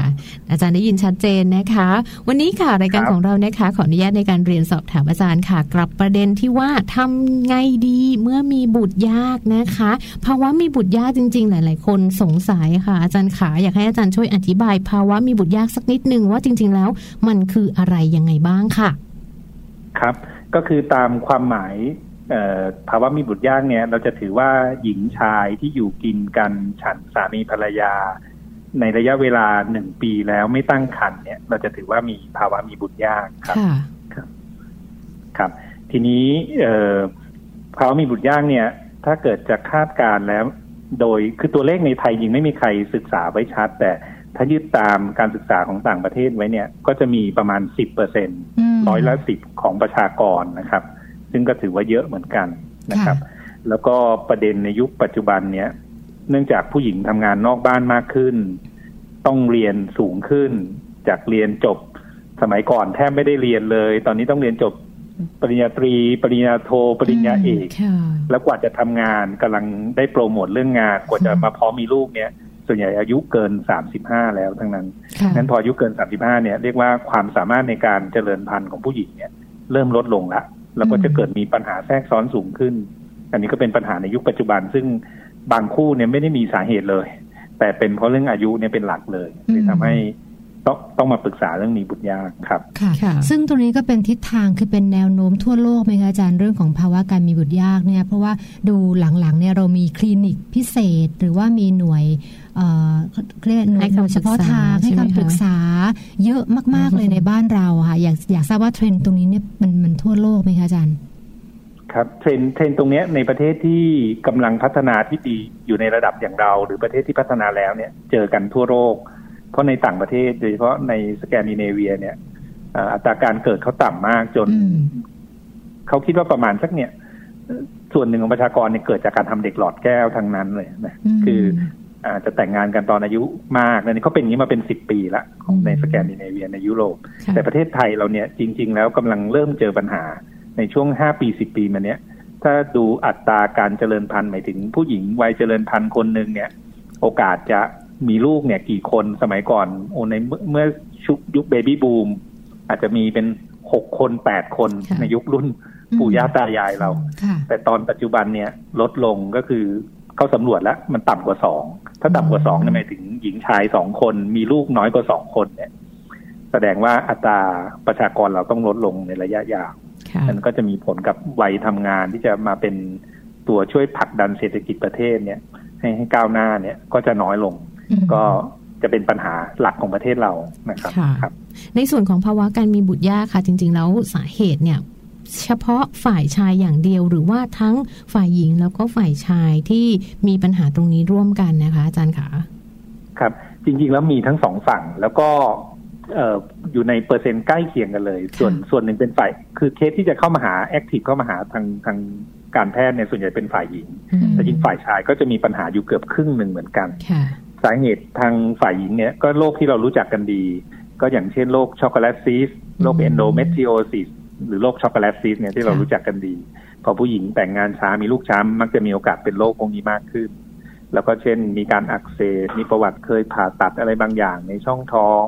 อาจารย์ได้ยินชัดเจนนะคะ วันนี้ค่ะรายการครับของเรานะคะขออนุญาตในการเรียนสอบถามอาจารย์ค่ะ กลับประเด็นที่ว่าทำไงดีเมื่อมีบุตรยากนะคะภาวะมีบุตรยากจริง ๆ หลาย ๆ คนสงสัยค่ะ อาจารย์ขาอยากให้อาจารย์ช่วยอธิบาย ภาวะมีบุตรยากสักนิดนึงว่าจริง ๆ แล้วมันคืออะไรยังไงบ้างค่ะ ครับ ก็คือตามความหมายเอ่อ ภาวะมีบุตรยากเนี่ย เราจะถือว่าหญิงชายที่อยู่กินกันฉันสามีภรรยา ในระยะเวลาหนึ่งปีแล้วไม่ตั้งครรภ์เนี่ย เราจะถือว่ามีภาวะมีบุตรยากครับค่ะครับ ทีนี้เอ่อภาวะมีบุตรยากเนี่ย ถ้าเกิดจะคาดการณ์แล้ว โดยคือตัวเลขในไทยยังไม่มีใครศึกษาไว้ชัด แต่ถ้ายึดตามการศึกษาของต่างประเทศไว้เนี่ย ก็จะมีประมาณสิบเปอร์เซ็นต์มร้อยละสิบของประชากรนะครับ ซึ่งก็ถือว่าเยอะเหมือนกันนะครับ แล้วก็ประเด็นในยุคปัจจุบันเนี้ยเนื่องจากผู้หญิงทำงานนอกบ้านมากขึ้น ต้องเรียนสูงขึ้น จากเรียนจบสมัยก่อนแทบไม่ได้เรียนเลย ตอนนี้ต้องเรียนจบปริญญาตรี ปริญญาโท ปริญญาเอกค่ะแล้วกว่าจะทำงานกำลังได้โปรโมทเรื่องงาน กว่าจะมาพร้อมมีลูกเนี่ย ส่วนใหญ่อายุเกินสามสิบห้าแล้วทั้งนั้นค่ะนั้นพออายุเกิน35เนี่ยเรียกว่าความสามารถในการเจริญพันธุ์ของผู้หญิงเนี่ย เริ่มลดลงละ แล้วก็จะเกิดมีปัญหาแทรกซ้อนสูงขึ้น อันนี้ก็เป็นปัญหาในยุคปัจจุบัน ซึ่งบางคู่เนี่ยไม่ได้มีสาเหตุเลย แต่เป็นเพราะเรื่องอายุเนี่ยเป็นหลักเลยอืมเลยทำให้ ต้องต้องมาปรึกษาเรื่องมีบุตรยากครับค่ะค่ะ ซึ่งตรงนี้ก็เป็นทิศทางคือเป็นแนวโน้มทั่วโลกไหมคะอาจารย์เรื่องของภาวะการมีบุตรยากเนี่ยเพราะว่าดูหลังๆเนี่ยเรามีคลินิกพิเศษ หรือว่ามีหน่วยเอ่อเรียกหน่วยให้คำหน่วยเฉพาะทางปรึกษาให้ใช่ไหมคำปรึกษา เยอะมากๆเลยในบ้านเราค่ะอยากอยากทราบว่าเทรนด์ตรงนี้เนี่ยมันมันทั่วโลกไหมคะอาจารย์ครับ trend trend ตรงเนี้ยในประเทศที่กำลังพัฒนาที่ดีอยู่ในระดับอย่างเรา หรือประเทศที่พัฒนาแล้วเนี่ย เจอกันทั่วโลก เพราะในต่างประเทศโดยเฉพาะในสแกนดิเนเวีย เนี่ยเอ่ออัตราการเกิดเขาต่ำมากจนอืมเขาคิดว่าประมาณสักเนี่ย ส่วนหนึ่งของประชากรเนี่ยเกิดจากการทำเด็กหลอดแก้วทั้งนั้นเลยนะอืมคืออาจจะแต่งงานกันตอนอายุมากนะนี่เขาเป็นอย่างนี้มาเป็นสิบปีละของในสแกนดิเนเวียในยุโรปค่ะแต่ประเทศไทยเราเนี่ยจริง ๆ แล้วกำลังเริ่มเจอปัญหาในช่วงห้าปีสิบปีมาเนี้ย ถ้าดูอัตราการเจริญพันธุ์หมายถึงผู้หญิงวัยเจริญพันธุ์คนหนึ่งเนี่ย โอกาสจะ มีลูกเนี่ยกี่คนสมัยก่อนโอ้ในเมื่อเมื่อชุกยุคเบบี้บูมอาจจะมีเป็นหกคนแปดคนค่ะในยุครุ่นปู่ย่าตายายเราค่ะแต่ตอนปัจจุบันเนี่ยลดลงก็คือเขาสำรวจแล้วมันต่ำกว่าสองถ้าต่ำกว่าสองเนี่ยหมายถึงหญิงชายสองคน มีลูกน้อยกว่าสองคนเนี่ย แสดงว่าอัตราประชากรเราต้องลดลงในระยะยาวค่ะมันก็จะมีผลกับวัยทำงานที่จะมาเป็นตัวช่วยผลักดันเศรษฐกิจประเทศเนี่ย ให้ให้ก้าวหน้าเนี่ยก็จะน้อยลงอืม ก็จะเป็นปัญหาหลักของประเทศเรานะครับค่ะครับ ในส่วนของภาวะการมีบุตรยากค่ะ จริง ๆ แล้วสาเหตุเนี่ยเฉพาะฝ่ายชายอย่างเดียวหรือว่าทั้งฝ่ายหญิงแล้วก็ฝ่ายชายที่มีปัญหาตรงนี้ร่วมกันนะคะ อาจารย์ขาครับ จริง ๆ แล้วมีทั้งสองฝั่งแล้วก็เอ่ออยู่ในเปอร์เซ็นต์ใกล้เคียงกันเลย ส่วนส่วนหนึ่งเป็นฝ่าย คือเคสที่จะเข้ามาหาแอคทีฟเข้ามาหาทางทางการแพทย์เนี่ยส่วนใหญ่เป็นฝ่ายหญิงอืมแต่จริงฝ่ายชายก็จะมีปัญหาอยู่เกือบครึ่งหนึ่งเหมือนกันค่ะ สาเหตุทางฝ่ายหญิงเนี่ยก็โรคที่เรารู้จักกันดี ก็อย่างเช่นโรคช็อกโกแลตซีสต์โรคอืม endometriosis หรือโรคช็อกโกแลตซีสต์เนี่ยที่เราค่ะรู้จักกันดี พอผู้หญิงแต่งงานช้ามีลูกช้ามักจะมีโอกาสเป็นโรคพวกนี้มากขึ้น แล้วก็เช่น มีการอักเสบมีประวัติเคยผ่าตัดอะไรบางอย่างในช่องท้อง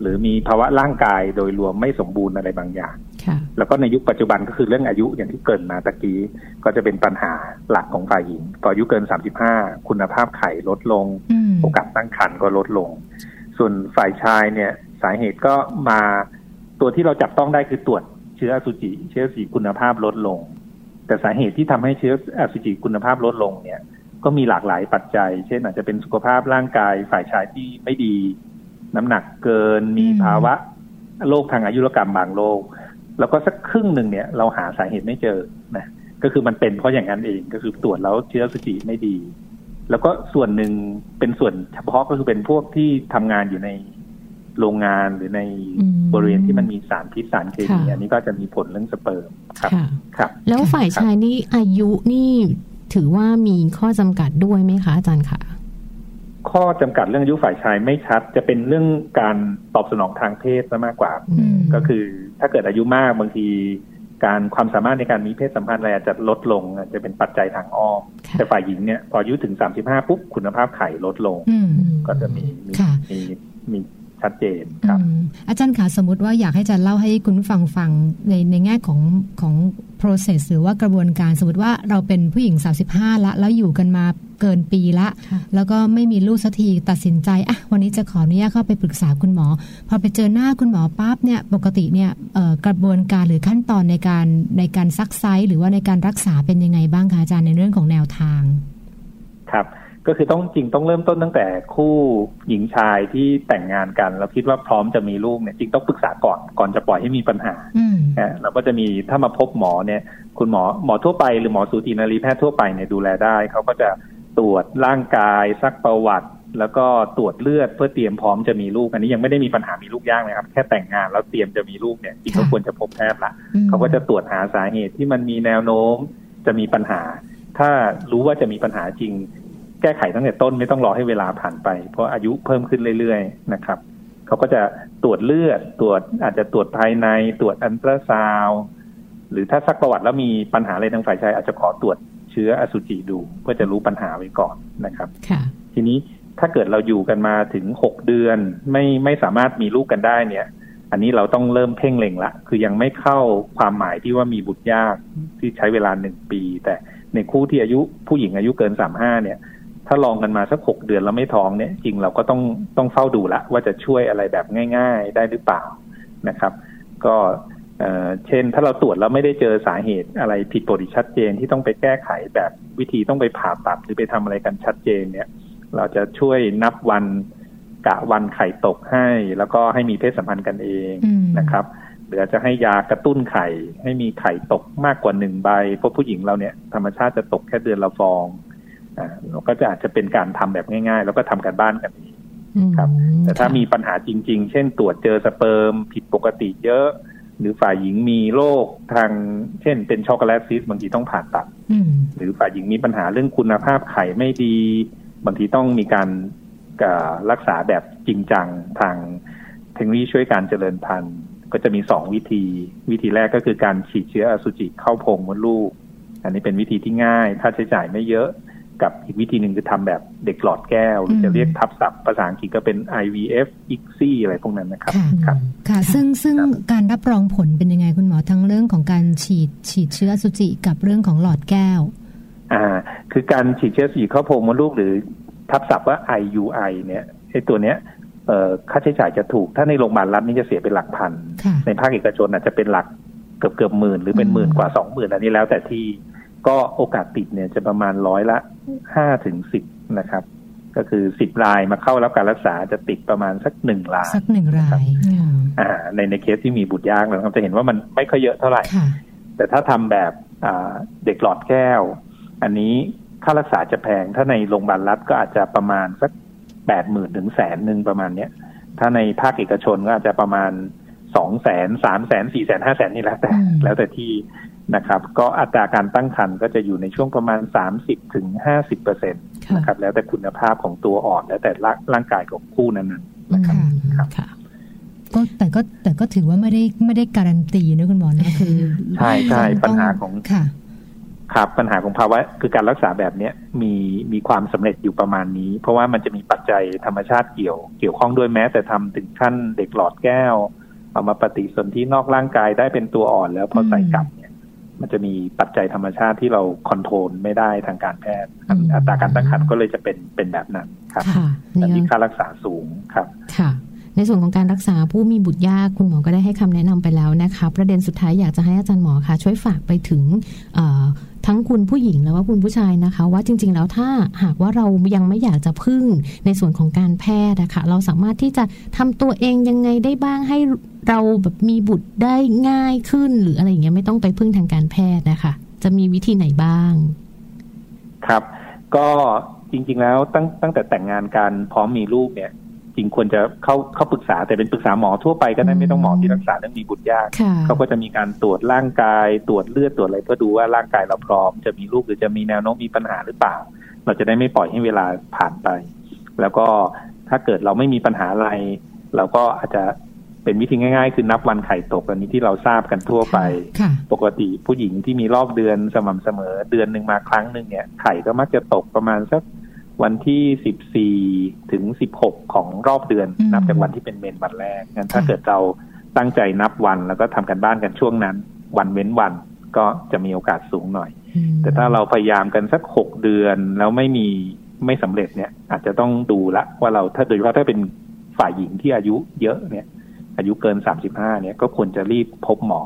หรือมีภาวะร่างกายโดยรวมไม่สมบูรณ์อะไรบางอย่างค่ะ แล้วก็ในยุคปัจจุบันก็คือเรื่องอายุอย่างที่เกรินมาตะกี้ก็จะเป็นปัญหาหลักของฝ่ายหญิงพออายุเกิน 35 คุณภาพไข่ลดลงอืมโอกาสตั้งครรภ์ก็ลดลง ส่วนฝ่ายชายเนี่ยสาเหตุก็มาตัวที่เราจับต้องได้คือตรวจเชื้ออสุจิ เชื้ออสุจิคุณภาพลดลง แต่สาเหตุที่ทำให้เชื้ออสุจิคุณภาพลดลงเนี่ย ก็มีหลากหลายปัจจัย เช่นอาจจะเป็นสุขภาพร่างกายฝ่ายชายที่ไม่ดี น้ำหนักเกินมีอืมภาวะโรคทางอายุรกรรมบางโรค แล้วก็สักครึ่งหนึ่งเนี่ยเราหาสาเหตุไม่เจอนะก็คือมันเป็นเพราะอย่างนั้นเองก็คือตรวจแล้วเชื้อสุจิไม่ดี แล้วก็ส่วนหนึ่งเป็นส่วนเฉพาะก็คือเป็นพวกที่ทำงานอยู่ในโรงงานหรือในอืมบริเวณที่มันมีสารพิษสารเคมีค่ะอันนี้ก็จะมีผลเรื่องสเปิร์มครับค่ะครับ แล้วฝ่ายชายนี่อายุนี่ถือว่ามีข้อจำกัดด้วยไหมคะอาจารย์คะ ข้อจำกัดเรื่องอายุฝ่ายชายไม่ชัด จะเป็นเรื่องการตอบสนองทางเพศซะมากกว่าอืมก็คือถ้าเกิดอายุมากบางที การความสามารถในการมีเพศสัมพันธ์อะไรอาจจะลดลงอาจจะเป็นปัจจัยทางอ้อมค่ะแต่ฝ่ายหญิงเนี่ยพออายุถึง35ปุ๊บคุณภาพไข่ลดลงอืมก็จะมีมีค่ะมีมี ชัดเจนครับอืมอาจารย์คะสมมติว่าอยากให้อาจารย์เล่าให้คุณผู้ฟังฟังในในแง่ของของ process หรือว่ากระบวนการสมมติว่าเราเป็นผู้หญิง 35 ละ แล้วอยู่กันมาเกินปีละค่ะแล้วก็ไม่มีลูกสักทีตัดสินใจอะวันนี้จะขออนุญาตเข้าไปปรึกษาคุณหมอ พอไปเจอหน้าคุณหมอปั๊บเนี่ยปกติเนี่ยเอ่อกระบวนการหรือขั้นตอนในการในการซักไซส์หรือว่าในการรักษาเป็นยังไงบ้างคะอาจารย์ในเรื่องของแนวทาง ครับ ก็คือต้องจริงต้องเริ่มต้นตั้งแต่คู่หญิงชายที่แต่งงานกันแล้วคิดว่าพร้อมจะมีลูกเนี่ยจริงต้องปรึกษาก่อนก่อนจะปล่อยให้มีปัญหาอืมนะเราก็จะมีถ้ามาพบหมอเนี่ย คุณหมอหมอทั่วไปหรือหมอสูตินารีแพทย์ทั่วไปเนี่ยดูแลได้เขาก็จะตรวจร่างกายซักประวัติ แล้วก็ตรวจเลือดเพื่อเตรียมพร้อมจะมีลูก อันนี้ยังไม่ได้มีปัญหามีลูกยากนะครับ แค่แต่งงานแล้วเตรียมจะมีลูกเนี่ยจริงก็ค่ะควรจะพบแพทย์ละอืมเขาก็จะตรวจหาสาเหตุที่มันมีแนวโน้มจะมีปัญหา ถ้ารู้ว่าจะมีปัญหาจริง แก้ไขตั้งแต่ต้นไม่ต้องรอให้เวลาผ่านไป เพราะอายุเพิ่มขึ้นเรื่อยๆนะครับเขาก็จะตรวจเลือดตรวจอาจจะตรวจภายในตรวจอันตราซาวด์หรือถ้าซักประวัติแล้วมีปัญหาอะไรทางฝ่ายชายอาจจะขอตรวจเชื้ออสุจิดู เพื่อจะรู้ปัญหาไว้ก่อนนะครับค่ะทีนี้ถ้าเกิดเราอยู่กันมาถึงหกเดือน ไม่ไม่สามารถมีลูกกันได้เนี่ย อันนี้เราต้องเริ่มเพ่งเล็งละ คือยังไม่เข้าความหมายที่ว่ามีบุตรยากที่ใช้เวลาหนึ่งปี แต่ในคู่ที่อายุผู้หญิงอายุเกินสามห้าเนี่ย ถ้าลองกันมาสักหกเดือนแล้วไม่ท้องเนี่ยจริงเราก็ต้องต้องเฝ้าดูละว่าจะช่วยอะไรแบบง่าย ๆ ได้หรือเปล่านะครับ ก็เอ่อเช่นถ้าเราตรวจแล้วไม่ได้เจอสาเหตุอะไรผิดปกติชัดเจนที่ต้องไปแก้ไขแบบวิธีต้องไปผ่าตัดหรือไปทำอะไรกันชัดเจนเนี่ย เราจะช่วยนับวันกะวันไข่ตกให้ แล้วก็ให้มีเพศสัมพันธ์กันเองอืมนะครับหรืออาจจะให้ยากระตุ้นไข่ ให้มีไข่ตกมากกว่าหนึ่งใบเพราะผู้หญิงเราเนี่ยธรรมชาติจะตกแค่เดือนละฟองอ่าเรา ก็จะอาจจะเป็นการทำแบบง่าย ๆ แล้วก็ทำกันบ้านกันเองครับ แต่ถ้ามีปัญหาจริง ๆ เช่นตรวจเจอสเปิร์มผิดปกติเยอะ หรือฝ่ายหญิงมีโรคทาง เช่น เป็นช็อกโกแลตซิสบางทีต้องผ่าตัดอืมหรือฝ่ายหญิงมีปัญหาเรื่องคุณภาพไข่ไม่ดี บางทีต้องมีการเอ่อรักษาแบบจริงจังทางเทคโนโลยีช่วยการเจริญพันธุ์ ก็จะมีสองวิธี วิธีแรกก็คือการฉีดเชื้ออสุจิเข้าโพรงมดลูก อันนี้เป็นวิธีที่ง่ายค่าใช้จ่ายไม่เยอะ กับอีกวิธีหนึ่งคือทำแบบเด็กหลอดแก้วหรือจะเรียกทับศัพท์ภาษาอังกฤษก็เป็น IVF ICSI อะไรพวกนั้นนะครับค่ะครับค่ะ ซึ่งซึ่งการรับรองผลเป็นยังไงคุณหมอทั้งเรื่องของการฉีดฉีดเชื้ออสุจิกับเรื่องของหลอดแก้ว อ่า คือการฉีดเชื้อสีเข้าโพรงมดลูกหรือทับศัพท์ว่า IUI เนี่ยไอ้ตัวเนี้ยเอ่อค่าใช้จ่ายจะถูก ถ้าในโรงพยาบาลรัฐนี่จะเสียเป็นหลักพันค่ะในภาคเอกชนอาจจะเป็นหลักเกือบเกือบหมื่นหรือเป็นอืมหมื่นกว่าสองหมื่นอันนี้แล้วแต่ที่ ก็โอกาสติดเนี่ยจะประมาณร้อยละห้าถึงสิบนะครับ ก็คือสิบรายมาเข้ารับการรักษาจะติดประมาณสักหนึ่งรายสักหนึ่งรายอืมอ่า ในในเคสที่มีบุตรยากนะครับจะเห็นว่ามันไม่ค่อยเยอะเท่าไหร่ค่ะแต่ถ้าทำแบบอ่าเด็กหลอดแก้ว อันนี้ค่ารักษาจะแพง ถ้าในโรงพยาบาลรัฐก็อาจจะประมาณสักแปดหมื่นถึงแสนหนึ่งประมาณเนี้ย ถ้าในภาคเอกชนก็อาจจะประมาณสองแสนสามแสนสี่แสนห้าแสนนี่แล้วแต่อืมแล้วแต่ที่ นะครับ ก็อัตราการตั้งครรภ์ก็จะอยู่ในช่วงประมาณสามสิบถึงห้าสิบเปอร์เซ็นตค่ะนะครับ แล้วแต่คุณภาพของตัวอ่อนแล้วแต่ร่างร่างกายของคู่นั้นๆนะครับครับค่ะก็แต่ก็แต่ก็ถือว่าไม่ได้ไม่ได้การันตีนะคุณหมอนะคือ ใช่ใช่ต้องปัญหาของค่ะครับปัญหาของภาวะคือการรักษาแบบเนี้ยมีมีความสำเร็จอยู่ประมาณนี้ เพราะว่ามันจะมีปัจจัยธรรมชาติเกี่ยวเกี่ยวข้องด้วยแม้ แต่ทำถึงขั้นเด็กหลอดแก้ว เอามาปฏิสนธินอกร่างกายได้เป็นตัวอ่อนแล้วพอใส่กลับเนี่ย มันจะมีปัจจัยธรรมชาติที่เราคอนโทรลไม่ได้ทางการแพทย์อืมอัตราการตั้งครรภ์ก็เลยจะเป็นเป็นแบบนั้นครับค่ะอันนี่นี้ก็ค่ารักษาสูงครับค่ะ ในส่วนของการรักษาผู้มีบุตรยากคุณหมอก็ได้ให้คำแนะนำไปแล้วนะคะ ประเด็นสุดท้ายอยากจะให้อาจารย์หมอค่ะ ช่วยฝากไปถึงทั้งคุณผู้หญิงแล้วว่าคุณผู้ชายนะคะ ว่าจริง ๆ แล้วถ้าหากว่าเรายังไม่อยากจะพึ่งในส่วนของการแพทย์นะคะเราสามารถที่จะทำตัวเองยังไงได้บ้างให้เราแบบมีบุตรได้ง่ายขึ้น หรืออะไรอย่างเงี้ยไม่ต้องไปพึ่งทางการแพทย์นะคะ จะมีวิธีไหนบ้าง ครับ ก็จริง ๆ แล้วตั้งตั้งแต่แต่งงานกันพร้อมมีลูกเนี่ย ริงควรจะเข้าเข้าปรึกษาแต่เป็นปรึกษาหมอทั่วไปก็ได้ไม่ต้องหมอที่รักษาเรื่องมีบุตรยากเขาก็จะมีการตรวจร่างกายตรวจเลือดตรวจอะไรเพื่อดูว่าร่างกายเราพร้อม จะมีลูกหรือจะมีแนวโน้มมีปัญหาหรือเปล่า เราจะได้ไม่ปล่อยให้เวลาผ่านไป แล้วก็ถ้าเกิดเราไม่มีปัญหาอะไร เราก็อาจจะเป็นวิธีง่ายๆ คือนับวันไข่ตกอันนี้ที่เราทราบกันทั่วไป ปกติผู้หญิงที่มีรอบเดือนสม่ำเสมอเดือนหนึ่งมาครั้งหนึ่งเนี่ยไข่ก็มักจะตกประมาณสัก วันที่สิบสี่ถึงสิบหกของรอบเดือน นับจากวันที่เป็นเมนวันแรกงั้นถ้าเกิดเราตั้งใจนับวันแล้วก็ทำกันบ้านกันช่วงนั้น วันเว้นวันก็จะมีโอกาสสูงหน่อย แต่ถ้าเราพยายามกันสักหกเดือนแล้วไม่มีไม่สำเร็จเนี่ย อาจจะต้องดูละว่าเราถ้าโดยเฉพาะถ้าเป็นฝ่ายหญิงที่อายุเยอะเนี่ย อายุเกินสามสิบห้าเนี่ยก็ควรจะรีบพบหมอ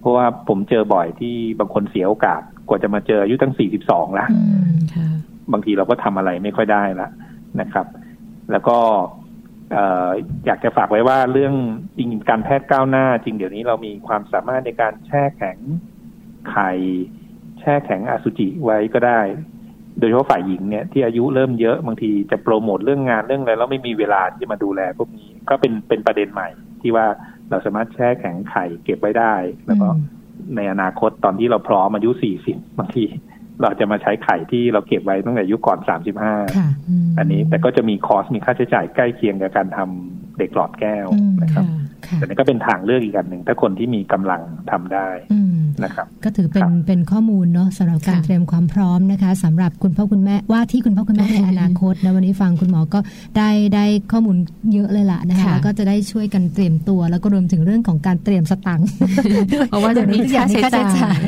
เพราะว่าผมเจอบ่อยที่บางคนเสียโอกาสกว่าจะมาเจออายุตั้งสี่สิบสองแล้ว บางทีเราก็ทำอะไรไม่ค่อยได้ละนะครับ แล้วก็อยากจะฝากไว้ว่าเรื่องจริงการแพทย์ก้าวหน้า จริงเดี๋ยวนี้เรามีความสามารถในการแช่แข็งไข่แช่แข็งอสุจิไว้ก็ได้ โดยเฉพาะฝ่ายหญิงเนี่ยที่อายุเริ่มเยอะบางทีจะโปรโมทเรื่องงานเรื่องอะไรแล้วไม่มีเวลาที่มาดูแลพวกนี้ก็เป็นเป็นประเด็นใหม่ ที่ว่าเราสามารถแช่แข็งไข่เก็บไว้ได้ แล้วก็ในอนาคตตอนที่เราพร้อมอายุสี่สิบบางที เราจะมาใช้ไข่ที่เราเก็บไว้ตั้งแต่ยุคก่อนสามสิบห้าอันนี้แต่ก็จะมีคอสมีค่าใช้จ่ายใกล้เคียงกับการทำเด็กหลอดแก้วนะครับ แต่นี่ก็เป็นทางเลือกอีกอันหนึ่งถ้าคนที่มีกำลังทำได้นะครับ ก็ถือเป็นเป็นข้อมูลเนาะสำหรับการเตรียมความพร้อมนะคะสำหรับคุณพ่อคุณแม่ว่าที่คุณพ่อคุณแม่ในอนาคตนะวันนี้ฟังคุณหมอก็ได้ได้ข้อมูลเยอะเลยล่ะนะคะแล้วก็จะได้ช่วยกันเตรียมตัว แล้วก็รวมถึงเรื่องของการเตรียมสตังค์เพราะว่าจะมีค่าใช้จ่าย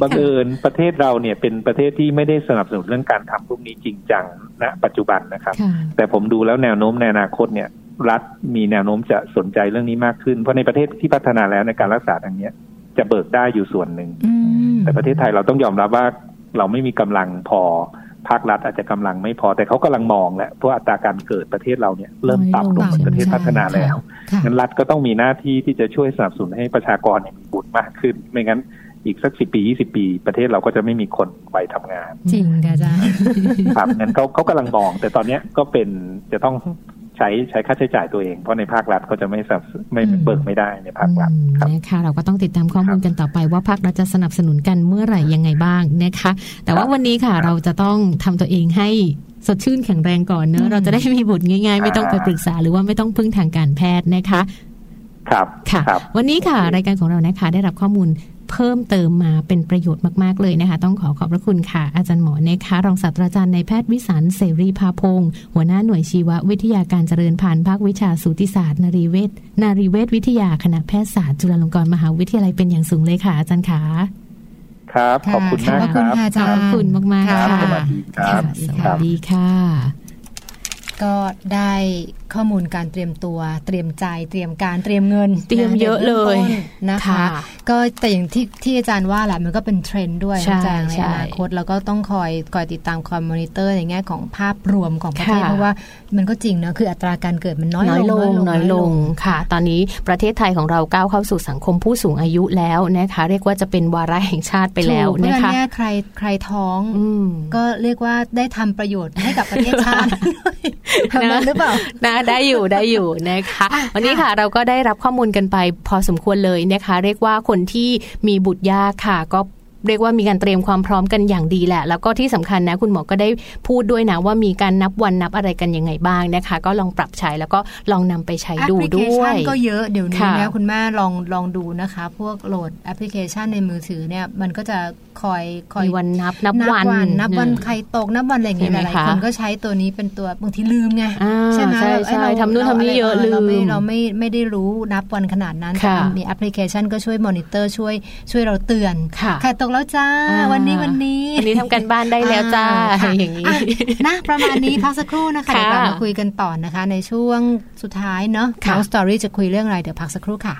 บังเอิญประเทศเราเนี่ยเป็นประเทศที่ไม่ได้สนับสนุนเรื่องการทำพวกนี้จริงจังณปัจจุบันนะครับ แต่ผมดูแล้วแนวโน้มในอนาคตเนี่ย รัฐมีแนวโน้มจะสนใจเรื่องนี้มากขึ้น เพราะในประเทศที่พัฒนาแล้วในการรักษาทางนี้จะเบิกได้อยู่ส่วนหนึ่ง แต่ประเทศไทยเราต้องยอมรับว่าเราไม่มีกำลังพอภาครัฐอาจจะกำลังไม่พอแต่เขากำลังมองแล้วเพราะอัตราการเกิดประเทศเราเนี่ยเริ่มต่ำลงประเทศพัฒนาแล้วงั้นรัฐก็ต้องมีหน้าที่ที่จะช่วยสนับสนุนให้ประชากรมีบุตรมากขึ้น ไม่งั้นอีกสักสิปียี่สิบปี ประเทศเราก็จะไม่มีคนไปทำงาน จริงค่ะอาจารย์ครับงั้นเขาเขากำลังมอง แต่ตอนเนี้ยก็เป็นจะต้อง ใช้ใช้ค่าใช้จ่ายตัวเอง เพราะในภาครัฐก็จะไม่สับไม่เบิกไม่ได้ในภาครัฐนะคะเราก็ต้องติดตามข้อมูลกันต่อไปว่าภาครัฐจะสนับสนุนกันเมื่อไหร่ยังไงบ้างนะคะ แต่ว่าวันนี้ค่ะเราจะต้องทำตัวเองให้สดชื่นแข็งแรงก่อนเนอะเราจะได้มีบุตรง่ายๆ ไม่ต้องไปปรึกษาหรือว่าไม่ต้องพึ่งทางการแพทย์นะคะ ครับค่ะ วันนี้ค่ะ รายการของเรานะคะ ได้รับข้อมูล เพิ่มเติมมาเป็นประโยชน์มาก ๆ เลยนะคะ ต้องขอขอบพระคุณค่ะ อาจารย์หมอนะคะรองศาสตราจารย์ในแพทย์วิสันเสรีภาพงศ์หัวหน้าหน่วยชีววิทยาการเจริญพันธุ์ภาควิชาสูติศาสตร์นารีเวชนารีเวชวิทยาคณะแพทยศาสตร์จุฬาลงกรณ์มหาวิทยาลัยเป็นอย่างสูงเลยค่ะ อาจารย์ขาครับ ขอบคุณมากครับขอบคุณมากๆค่ะสวัสดีครับสวัสดีค่ะ ก็ได้ข้อมูลการเตรียมตัวเตรียมใจเตรียมการเตรียมเงิน เตรียมเยอะเลยนะคะ ก็แต่อย่างที่ที่อาจารย์ว่าแหละมันก็เป็นเทรนด์ด้วยอาจารย์ในอนาคตแล้วก็ต้องคอยคอยติดตามคอยมอนิเตอร์ในแง่ของภาพรวมของประเทศเพราะว่ามันก็จริงนะคืออัตราการเกิดมันน้อยลงน้อยลงค่ะ ตอนนี้ประเทศไทยของเราก้าวเข้าสู่สังคมผู้สูงอายุแล้วนะคะ เรียกว่าจะเป็นวาระแห่งชาติไปแล้วนะคะเใครใครท้องก็เรียกว่าได้ทำประโยชน์ให้กับประเทศชาตินะหรือเปล่านะได้อยู่ได้อยู่นะคะ วันนี้ค่ะเราก็ได้รับข้อมูลกันไปพอสมควรเลยนะคะ เรียกว่าคนที่มีบุตรยากค่ะ ก็ เรียกว่ามีการเตรียมความพร้อมกันอย่างดีแหละ แล้วก็ที่สำคัญนะคุณหมอก็ได้พูดด้วยนะว่ามีการนับวันนับอะไรกันยังไงบ้างนะคะ ก็ลองปรับใช้แล้วก็ลองนำไปใช้ดูด้วยก็เยอะเดี๋ยวนี้นะคุณแม่ลองลองดูนะคะ พวก load แอปพลิเคชันในมือถือเนี่ยมันก็จะคอยคอยวันนับนับวันนับวันไข่ตกนับวันอะไรอย่างเงี้ยหลายคนก็ใช้ตัวนี้เป็นตัวบางทีลืมไงใช่ไหมใช่ใช่ทำนู่นทำนี่เยอะลืมเราไม่เราไม่ไม่ได้รู้นับวันขนาดนั้นมีแอปพลิเคชันก็ช่วยมอนิเตอร์ช่วยช่วยเราเตือนไข่ตกแล้วจ้าอ่าวันนี้วันนี้วันนี้ทำการบ้านได้แล้วจ้าค่ะอย่างนี้อะนะประมาณนี้พักสักครู่นะคะค่ะเดี๋ยวกลับมาคุยกันต่อนะคะ ในช่วงสุดท้ายเนาะค่ะ Mouse Story จะคุยเรื่องอะไรเดี๋ยวพักสักครู่ค่ะ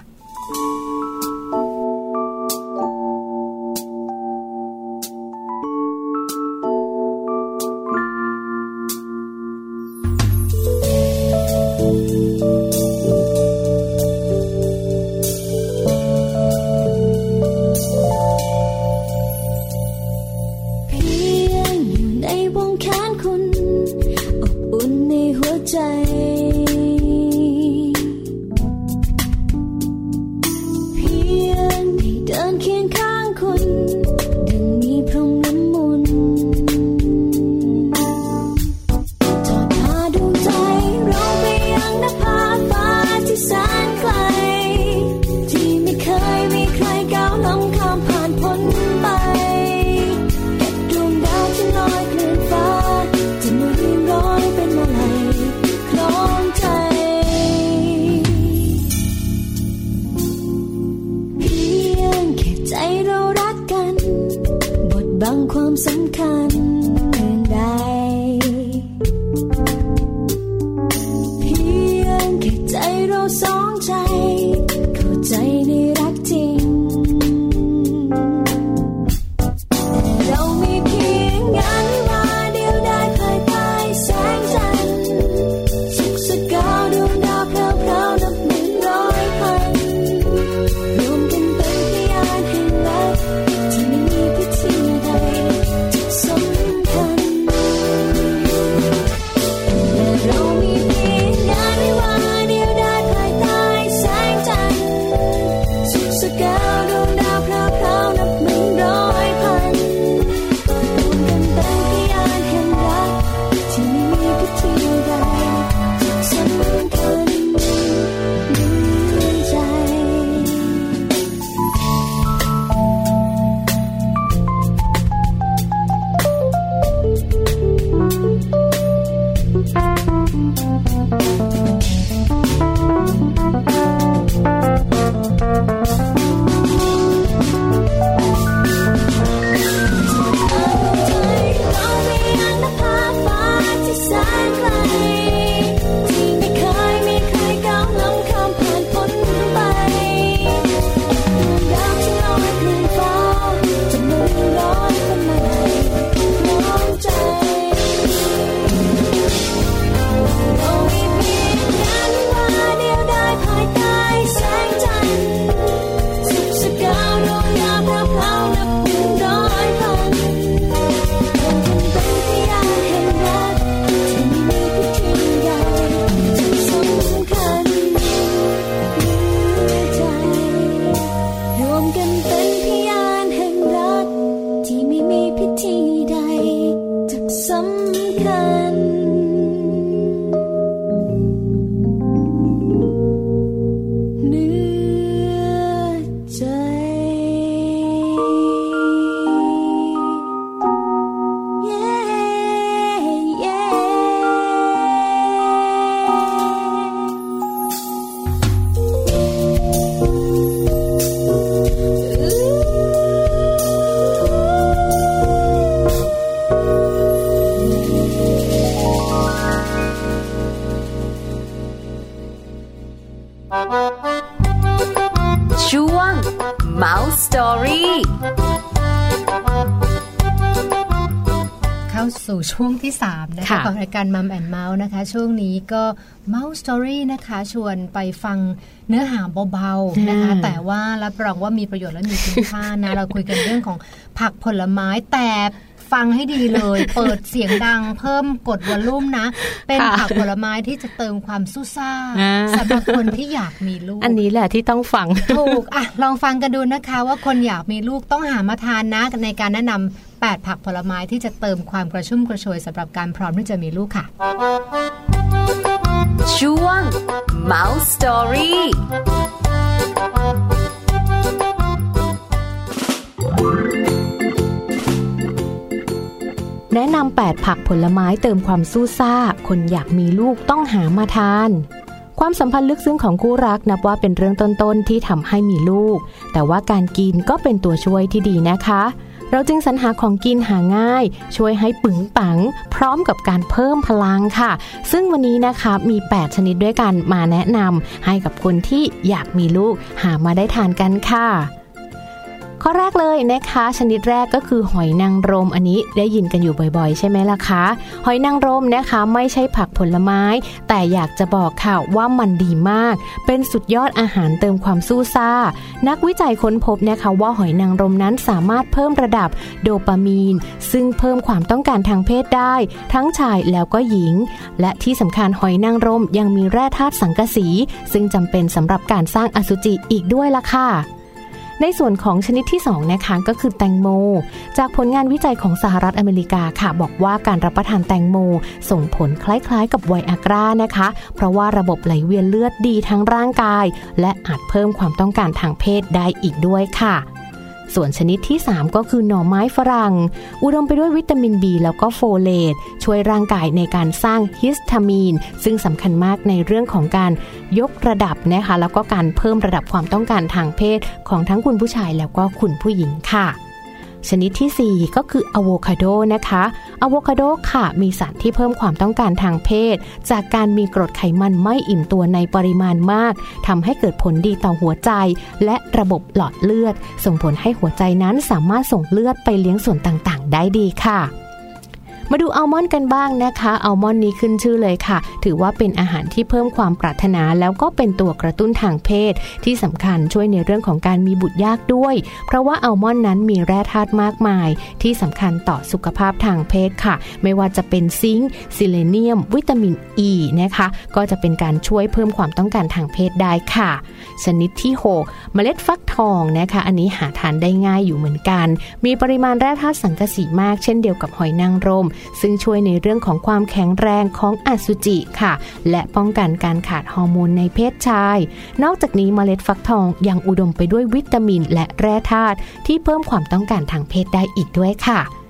ช่วงที่ 3 นะคะค่ะของรายการมัมแอนเมาส์นะคะ ช่วงนี้ก็ Mouse Story นะคะ ชวนไปฟังเนื้อหาเบาๆนะคะอ่าแต่ว่ารับรองว่ามีประโยชน์และมีคุณค่านะ เราคุยกันเรื่องของผักผลไม้แต่ ฟังให้ดีเลย เปิดเสียงดังเพิ่มกดวอลลุ่มนะ เป็นค่ะผักผลไม้ที่จะเติมความสู้ซ่าอ่าสำหรับคนที่อยากมีลูก อันนี้แหละที่ต้องฟัง ถูกอะลองฟังกันดูนะคะ ว่าคนอยากมีลูกต้องหามาทานนะ ในการแนะนำ8ผักผลไม้ที่จะเติมความกระชุ่มกระชวยสำหรับการพร้อมที่จะมีลูกค่ะ ช่วง Mouse Story แนะนำ8ผักผลไม้เติมความสู้ซ่า คนอยากมีลูกต้องหามาทาน ความสัมพันธ์ลึกซึ้งของคู่รักนับว่าเป็นเรื่องต้นๆที่ทำให้มีลูก แต่ว่าการกินก็เป็นตัวช่วยที่ดีนะคะ เราจึงสรรหาของกินหาง่าย ช่วยให้ปึงปัง พร้อมกับการเพิ่มพลังค่ะ ซึ่งวันนี้นะคะมี 8 ชนิดด้วยกันมาแนะนำให้กับคนที่อยากมีลูกหามาได้ทานกันค่ะ ข้อแรกเลยนะคะ ชนิดแรกก็คือหอยนางรมอันนี้ได้ยินกันอยู่บ่อยๆ ใช่ไหมล่ะคะหอยนางรมนะคะไม่ใช่ผักผลไม้ แต่อยากจะบอกค่ะว่ามันดีมาก เป็นสุดยอดอาหารเติมความสู้ซ่า นักวิจัยค้นพบนะคะว่าหอยนางรมนั้นสามารถเพิ่มระดับโดปามีน ซึ่งเพิ่มความต้องการทางเพศได้ ทั้งชายแล้วก็หญิง และที่สำคัญหอยนางรมยังมีแร่ธาตุสังกะสี ซึ่งจำเป็นสำหรับการสร้างอสุจิอีกด้วยล่ะค่ะ ในส่วนของชนิดที่2นะคะก็คือแตงโม จากผลงานวิจัยของสหรัฐอเมริกาค่ะ บอกว่าการรับประทานแตงโม ส่งผลคล้ายๆ กับไวอากรานะคะ เพราะว่าระบบไหลเวียนเลือดดีทั้งร่างกาย และอาจเพิ่มความต้องการทางเพศได้อีกด้วยค่ะ ส่วนชนิดที่ 3 ก็คือหน่อไม้ฝรั่ง อุดมไปด้วยวิตามิน B แล้วก็โฟเลตช่วยร่างกายในการสร้างฮิสตามีน ซึ่งสำคัญมากในเรื่องของการยกระดับนะคะแล้วก็การเพิ่มระดับความต้องการทางเพศของทั้งคุณผู้ชายแล้วก็คุณผู้หญิงค่ะ ชนิดที่ 4 ก็คืออะโวคาโดนะคะอะโวคาโดค่ะ มีสารที่เพิ่มความต้องการทางเพศ จากการมีกรดไขมันไม่อิ่มตัวในปริมาณมากทำให้เกิดผลดีต่อหัวใจ และระบบหลอดเลือด ส่งผลให้หัวใจนั้นสามารถส่งเลือดไปเลี้ยงส่วนต่างๆ ได้ดีค่ะ มาดูอัลมอนด์กันบ้างนะคะอัลมอนด์นี้ขึ้นชื่อเลยค่ะ ถือว่าเป็นอาหารที่เพิ่มความปรารถนาแล้วก็เป็นตัวกระตุ้นทางเพศ ที่สำคัญช่วยในเรื่องของการมีบุตรยากด้วย เพราะว่าอัลมอนด์นั้นมีแร่ธาตุมากมาย ที่สำคัญต่อสุขภาพทางเพศค่ะ ไม่ว่าจะเป็นซิงค์ซิเลเนียม วิตามิน E นะคะ ก็จะเป็นการช่วยเพิ่มความต้องการทางเพศได้ค่ะ ชนิดที่ 6 เมล็ดฟักทองนะคะ อันนี้หาทานได้ง่ายอยู่เหมือนกัน มีปริมาณแร่ธาตุสังกะสีมากเช่นเดียวกับหอยนางรมซึ่งช่วยในเรื่องของความแข็งแรงของอสุจิค่ะ และป้องกันการขาดฮอร์โมนในเพศชาย นอกจากนี้เมล็ดฟักทองยังอุดมไปด้วยวิตามินและแร่ธาตุที่เพิ่มความต้องการทางเพศได้อีกด้วยค่ะ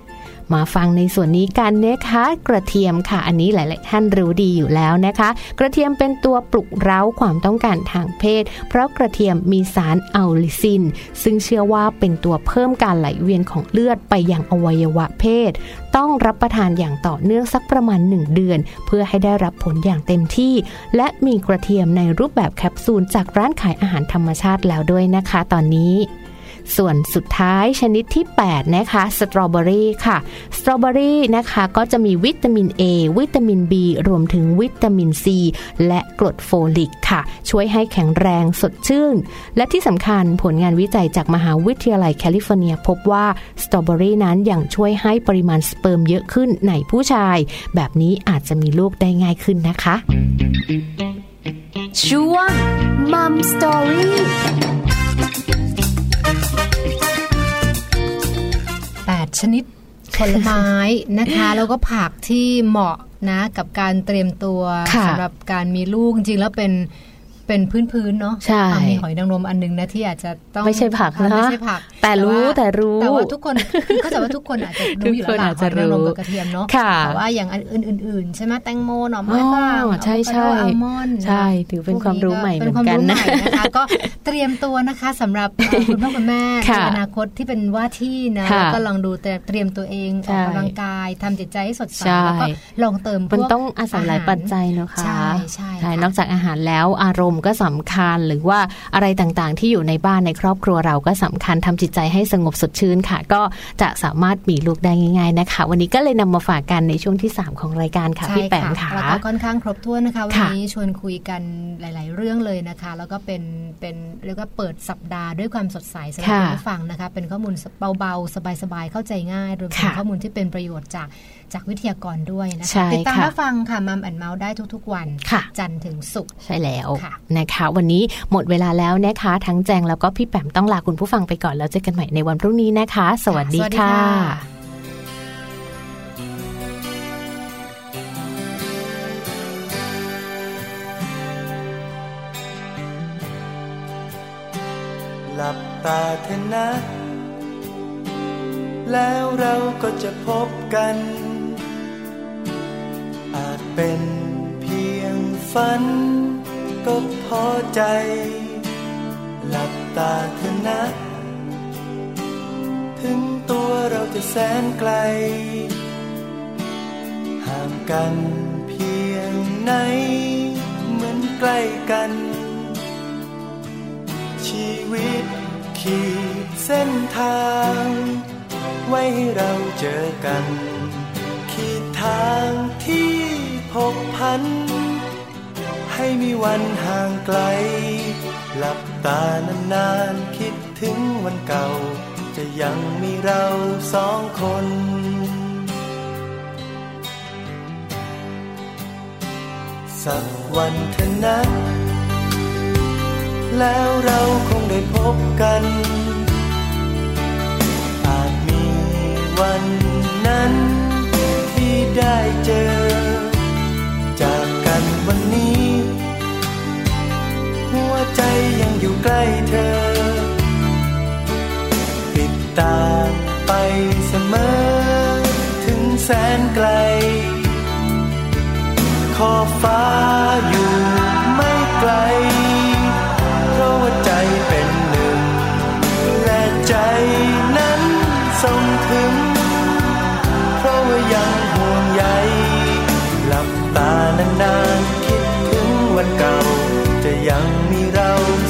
มาฟังในส่วนนี้กันนะคะกระเทียมค่ะ อันนี้หลาย ๆ ท่านรู้ดีอยู่แล้วนะคะ กระเทียมเป็นตัวปลุกเร้าความต้องการทางเพศ เพราะกระเทียมมีสารอัลลิซิน ซึ่งเชื่อว่าเป็นตัวเพิ่มการไหลเวียนของเลือดไปยังอวัยวะเพศ ต้องรับประทานอย่างต่อเนื่องสักประมาณ 1 เดือน เพื่อให้ได้รับผลอย่างเต็มที่ และมีกระเทียมในรูปแบบแคปซูลจากร้านขายอาหารธรรมชาติแล้วด้วยนะคะ ตอนนี้ ส่วนสุดท้ายชนิดที่ 8 นะคะสตรอเบอรี่ค่ะสตรอเบอรี่นะคะก็จะมีวิตามิน A วิตามิน B รวมถึงวิตามิน C และกรดโฟลิกค่ะ ช่วยให้แข็งแรงสดชื่น และที่สำคัญผลงานวิจัยจากมหาวิทยาลัยแคลิฟอร์เนีย พบว่าสตรอเบอรี่นั้นยังช่วยให้ปริมาณสเปิร์มเยอะขึ้นในผู้ชาย แบบนี้อาจจะมีลูกได้ง่ายขึ้นนะคะ ช่วงมัมสตอรี่ ชนิดผลไม้นะคะ แล้วก็ผักที่เหมาะนะกับการเตรียมตัวสำหรับการมีลูกจริงๆแล้วเป็น เป็นพื้นๆเนาะใช่มีหอยนางรมอันนึงนะที่อาจจะต้องไม่ใช่ผักนะไม่ใช่ผัก แต่รู้แต่รู้แต่ว่าทุกคนก็จะว่าทุกคนอาจจะรู้อยู่แล้วหอยนางรมกับกระเทียมเนาะแต่ว่าอย่างอื่นๆใช่ไหมแตงโมหน่อไม้ฝรั่งใช่ใช่อัลมอนด์ใช่ถือเป็นความรู้ใหม่เหมือนกันนะคะก็เตรียมตัวนะคะสำหรับคุณพ่อคุณแม่ในอนาคตที่เป็นว่าที่นะแล้วก็ลองดูเตรียมตัวเองออกกำลังกายทำจิตใจให้สดใสแล้วก็ลองเติมมันต้องอาศัยหลายปัจจัยเนาะค่ะใช่ใช่นอกจากอาหารแล้วอารมณ์ก็สำคัญ หรือว่าอะไรต่างๆ ที่อยู่ในบ้านในครอบครัวเราก็สำคัญทำจิตใจให้สงบสดชื่นค่ะ ก็จะสามารถมีลูกได้ง่าย ๆนะคะ วันนี้ก็เลยนำมาฝากกันในช่วงที่ 3 ของรายการค่ะพี่แปมค่ะแล้วก็ค่อนข้างครบถ้วนนะคะวันนี้ชวนคุยกันหลาย ๆ เรื่องเลยนะคะ แล้วก็เป็นเป็นเรียกว่าเปิดสัปดาห์ด้วยความสดใสสำหรับผู้ฟังนะคะ เป็นข้อมูลเบาๆสบายๆเข้าใจง่ายรวมถึงข้อมูลที่เป็นประโยชน์จากจากวิทยากรด้วยนะคะติดตามรับฟังค่ะมัมแอนเมาส์ได้ทุกๆ วันจันทร์ถึงศุกร์ใช่แล้วนะคะ วันนี้หมดเวลาแล้วนะคะ ทั้งแจงแล้วก็พี่แปมต้องลาคุณผู้ฟังไปก่อนแล้วเจอกันใหม่ในวันพรุ่งนี้นะคะ สวัสดีค่ะหลับตาเถอะนะ แล้วเราก็จะพบกัน อาจเป็นเพียงฝัน ก็พอใจ หลับตาเถอะนะ ถึงตัวเราจะแสนไกล ห่างกันเพียงไหน เหมือนใกล้กัน ชีวิตขีดเส้นทาง ไว้ให้เราเจอกัน พบพัน ให้มีวันห่างไกล หลับตานานๆ คิดถึงวันเก่า จะยังมีเราสองคนสักวันเถอะนะแล้วเราคงได้พบกัน อาจมีวันนั้นที่ได้เจอ วันนี้ หัวใจยังอยู่ใกล้เธอ ติดตามไปเสมอ ถึงแสนไกล ขอฟ้าอยู่ไม่ไกล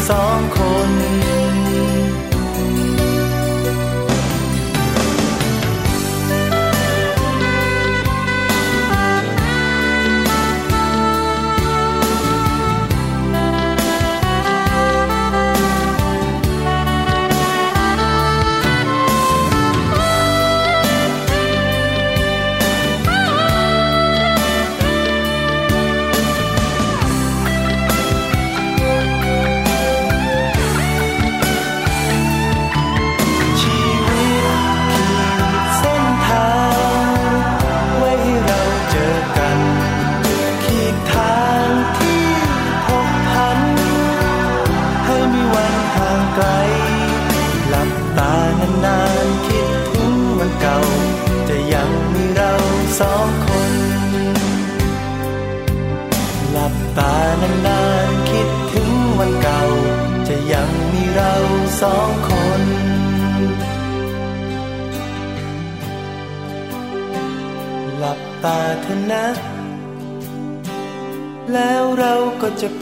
สองคน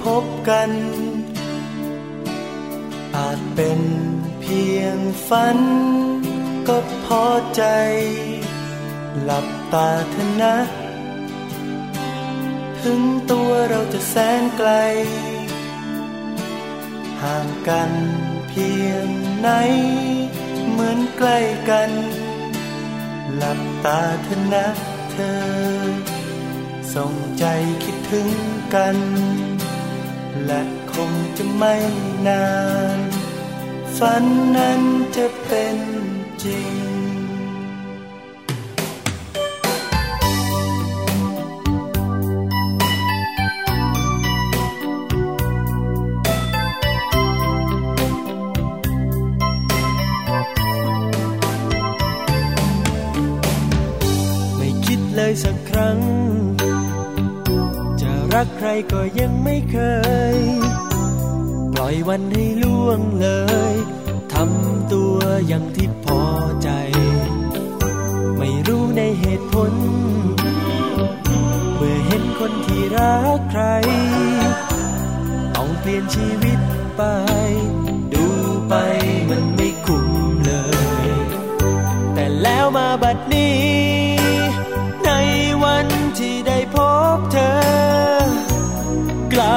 พบกัน อาจเป็นเพียงฝัน ก็พอใจ หลับตาเถอะนะ ถึงตัวเราจะแสนไกล ห่างกันเพียงไหน เหมือนใกล้กัน หลับตาเถอะนะเธอส่งใจคิดถึงกัน และคงจะไม่นาน ฝันนั้นจะเป็นจริงไม่คิดเลยสักครั้ง จะรักใครก็ยังไม่เคยปล่อย วันให้ล่วงเลย ทำตัวอย่างที่พอใจ ไม่รู้ในเหตุผล เมื่อเห็นคนที่รักใคร ต้องเปลี่ยนชีวิตไป ดูไปมันไม่คุ้มเลย แต่แล้วมาบัดนี้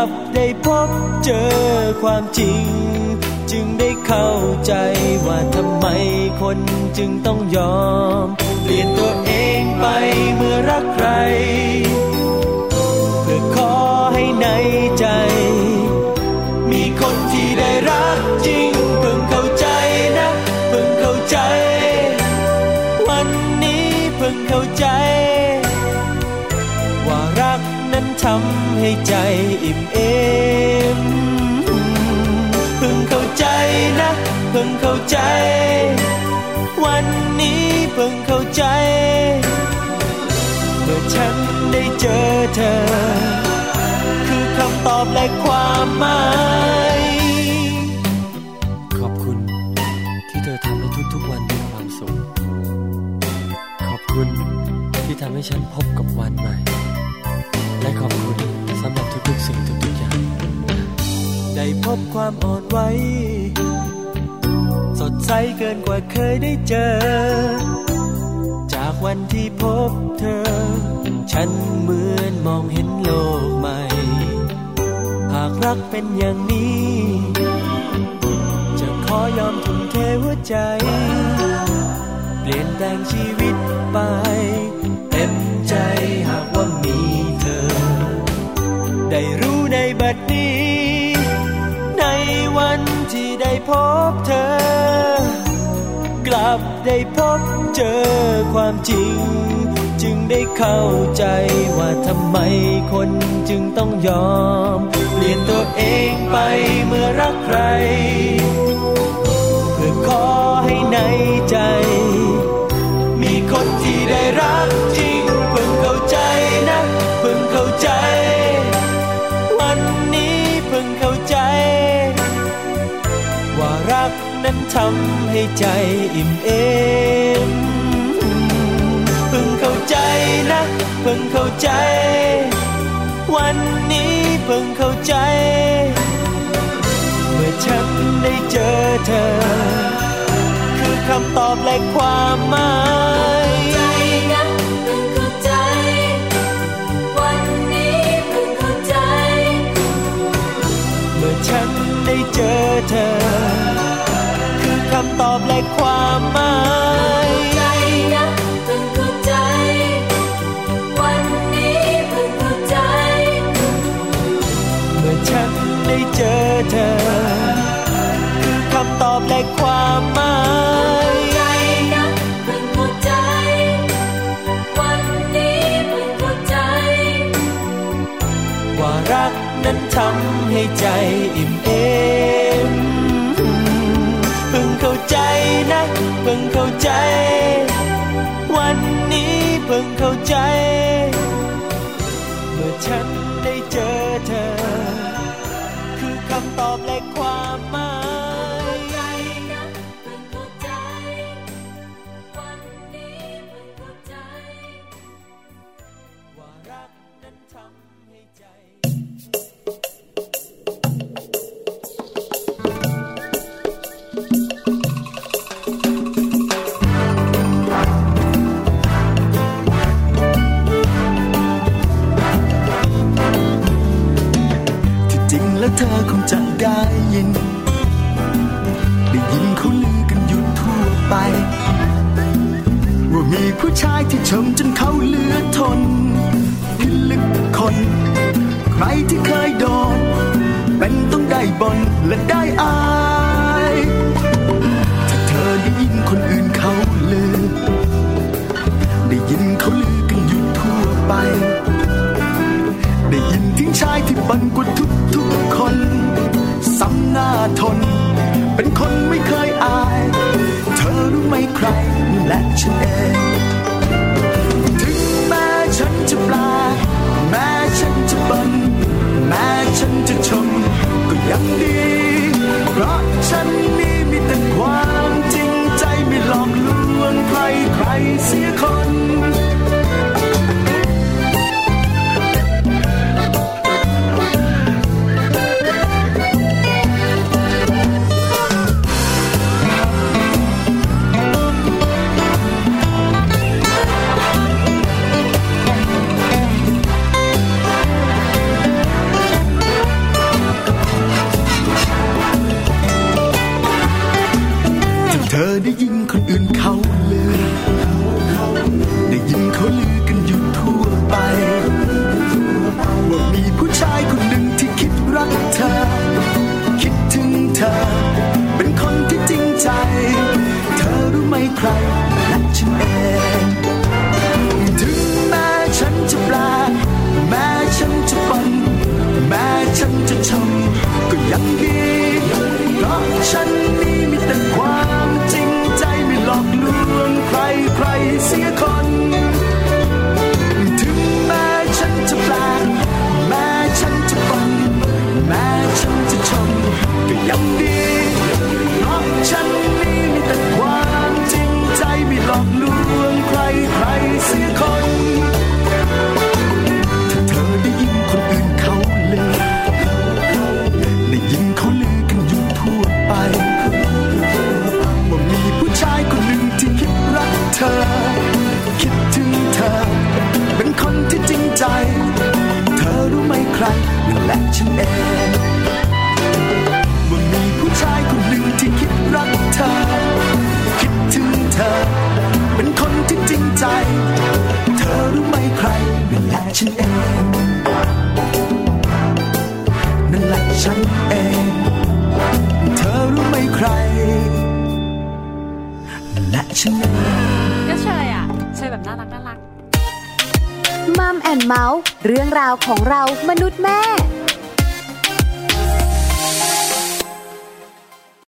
บได้พบเจอความจริง จึงได้เข้าใจว่าทำไมคนจึงต้องยอม เปลี่ยนตัวเองไปเมื่อรักใคร เพื่อขอให้ในใจ มีคนที่ได้รักจริงเพิ่งเข้าใจนะ เพิ่งเข้าใจ วันนี้เพิ่งเข้าใจ ทำให้ใจอิ่มเอมเพิ่งเข้าใจนะ เพิ่งเข้าใจ วันนี้เพิ่งเข้าใจ เมื่อฉันได้เจอเธอ คือคำตอบและความหมาย ขอบคุณที่เธอทำให้ทุกๆวันมีความสุขทำให้ฉันพบกับวันใหม่ พบความอ่อนไหวสดใสเกินกว่าเคยได้เจอ จากวันที่พบเธอ ฉันเหมือนมองเห็นโลกใหม่ หากรักเป็นอย่างนี้ จะขอยอมทุ่มเทหัวใจ เปลี่ยนแปลงชีวิตไปเต็มใจหากว่ามีเธอ ได้รู้ในบัดนี้ วันที่ได้พบเธอ กลับได้พบเจอความจริง จึงได้เข้าใจว่าทำไมคนจึงต้องยอม เปลี่ยนตัวเองไปเมื่อรักใคร เพื่อขอให้ในใจ มีคนที่ได้รักจริง ทำให้ใจอิ่มเอมเพิ่งเข้าใจนะ เพิ่งเข้าใจ วันนี้เพิ่งเข้าใจ เมื่อฉันได้เจอเธอ คือคำตอบและความหมายเพิ่งเข้าใจวันนี้เพิ่งเข้าใจเมื่อฉันได้เจอเธอ ความหมายใจนะเพิ่งเข้าใจ วันนี้เพิ่งเข้าใจ เมื่อฉันได้เจอเธอ คือคำตอบและความหมายใจนะเพิ่งเข้าใจ วันนี้เพิ่งเข้าใจ ว่ารักนั้นทำให้ใจอิ่มเอม ใจนะเพิ่งเข้าใจ วันนี้เพิ่งเข้าใจ เมื่อฉันได้เจอเธอ คือคำตอบและความหมาย ยิงคนอื่น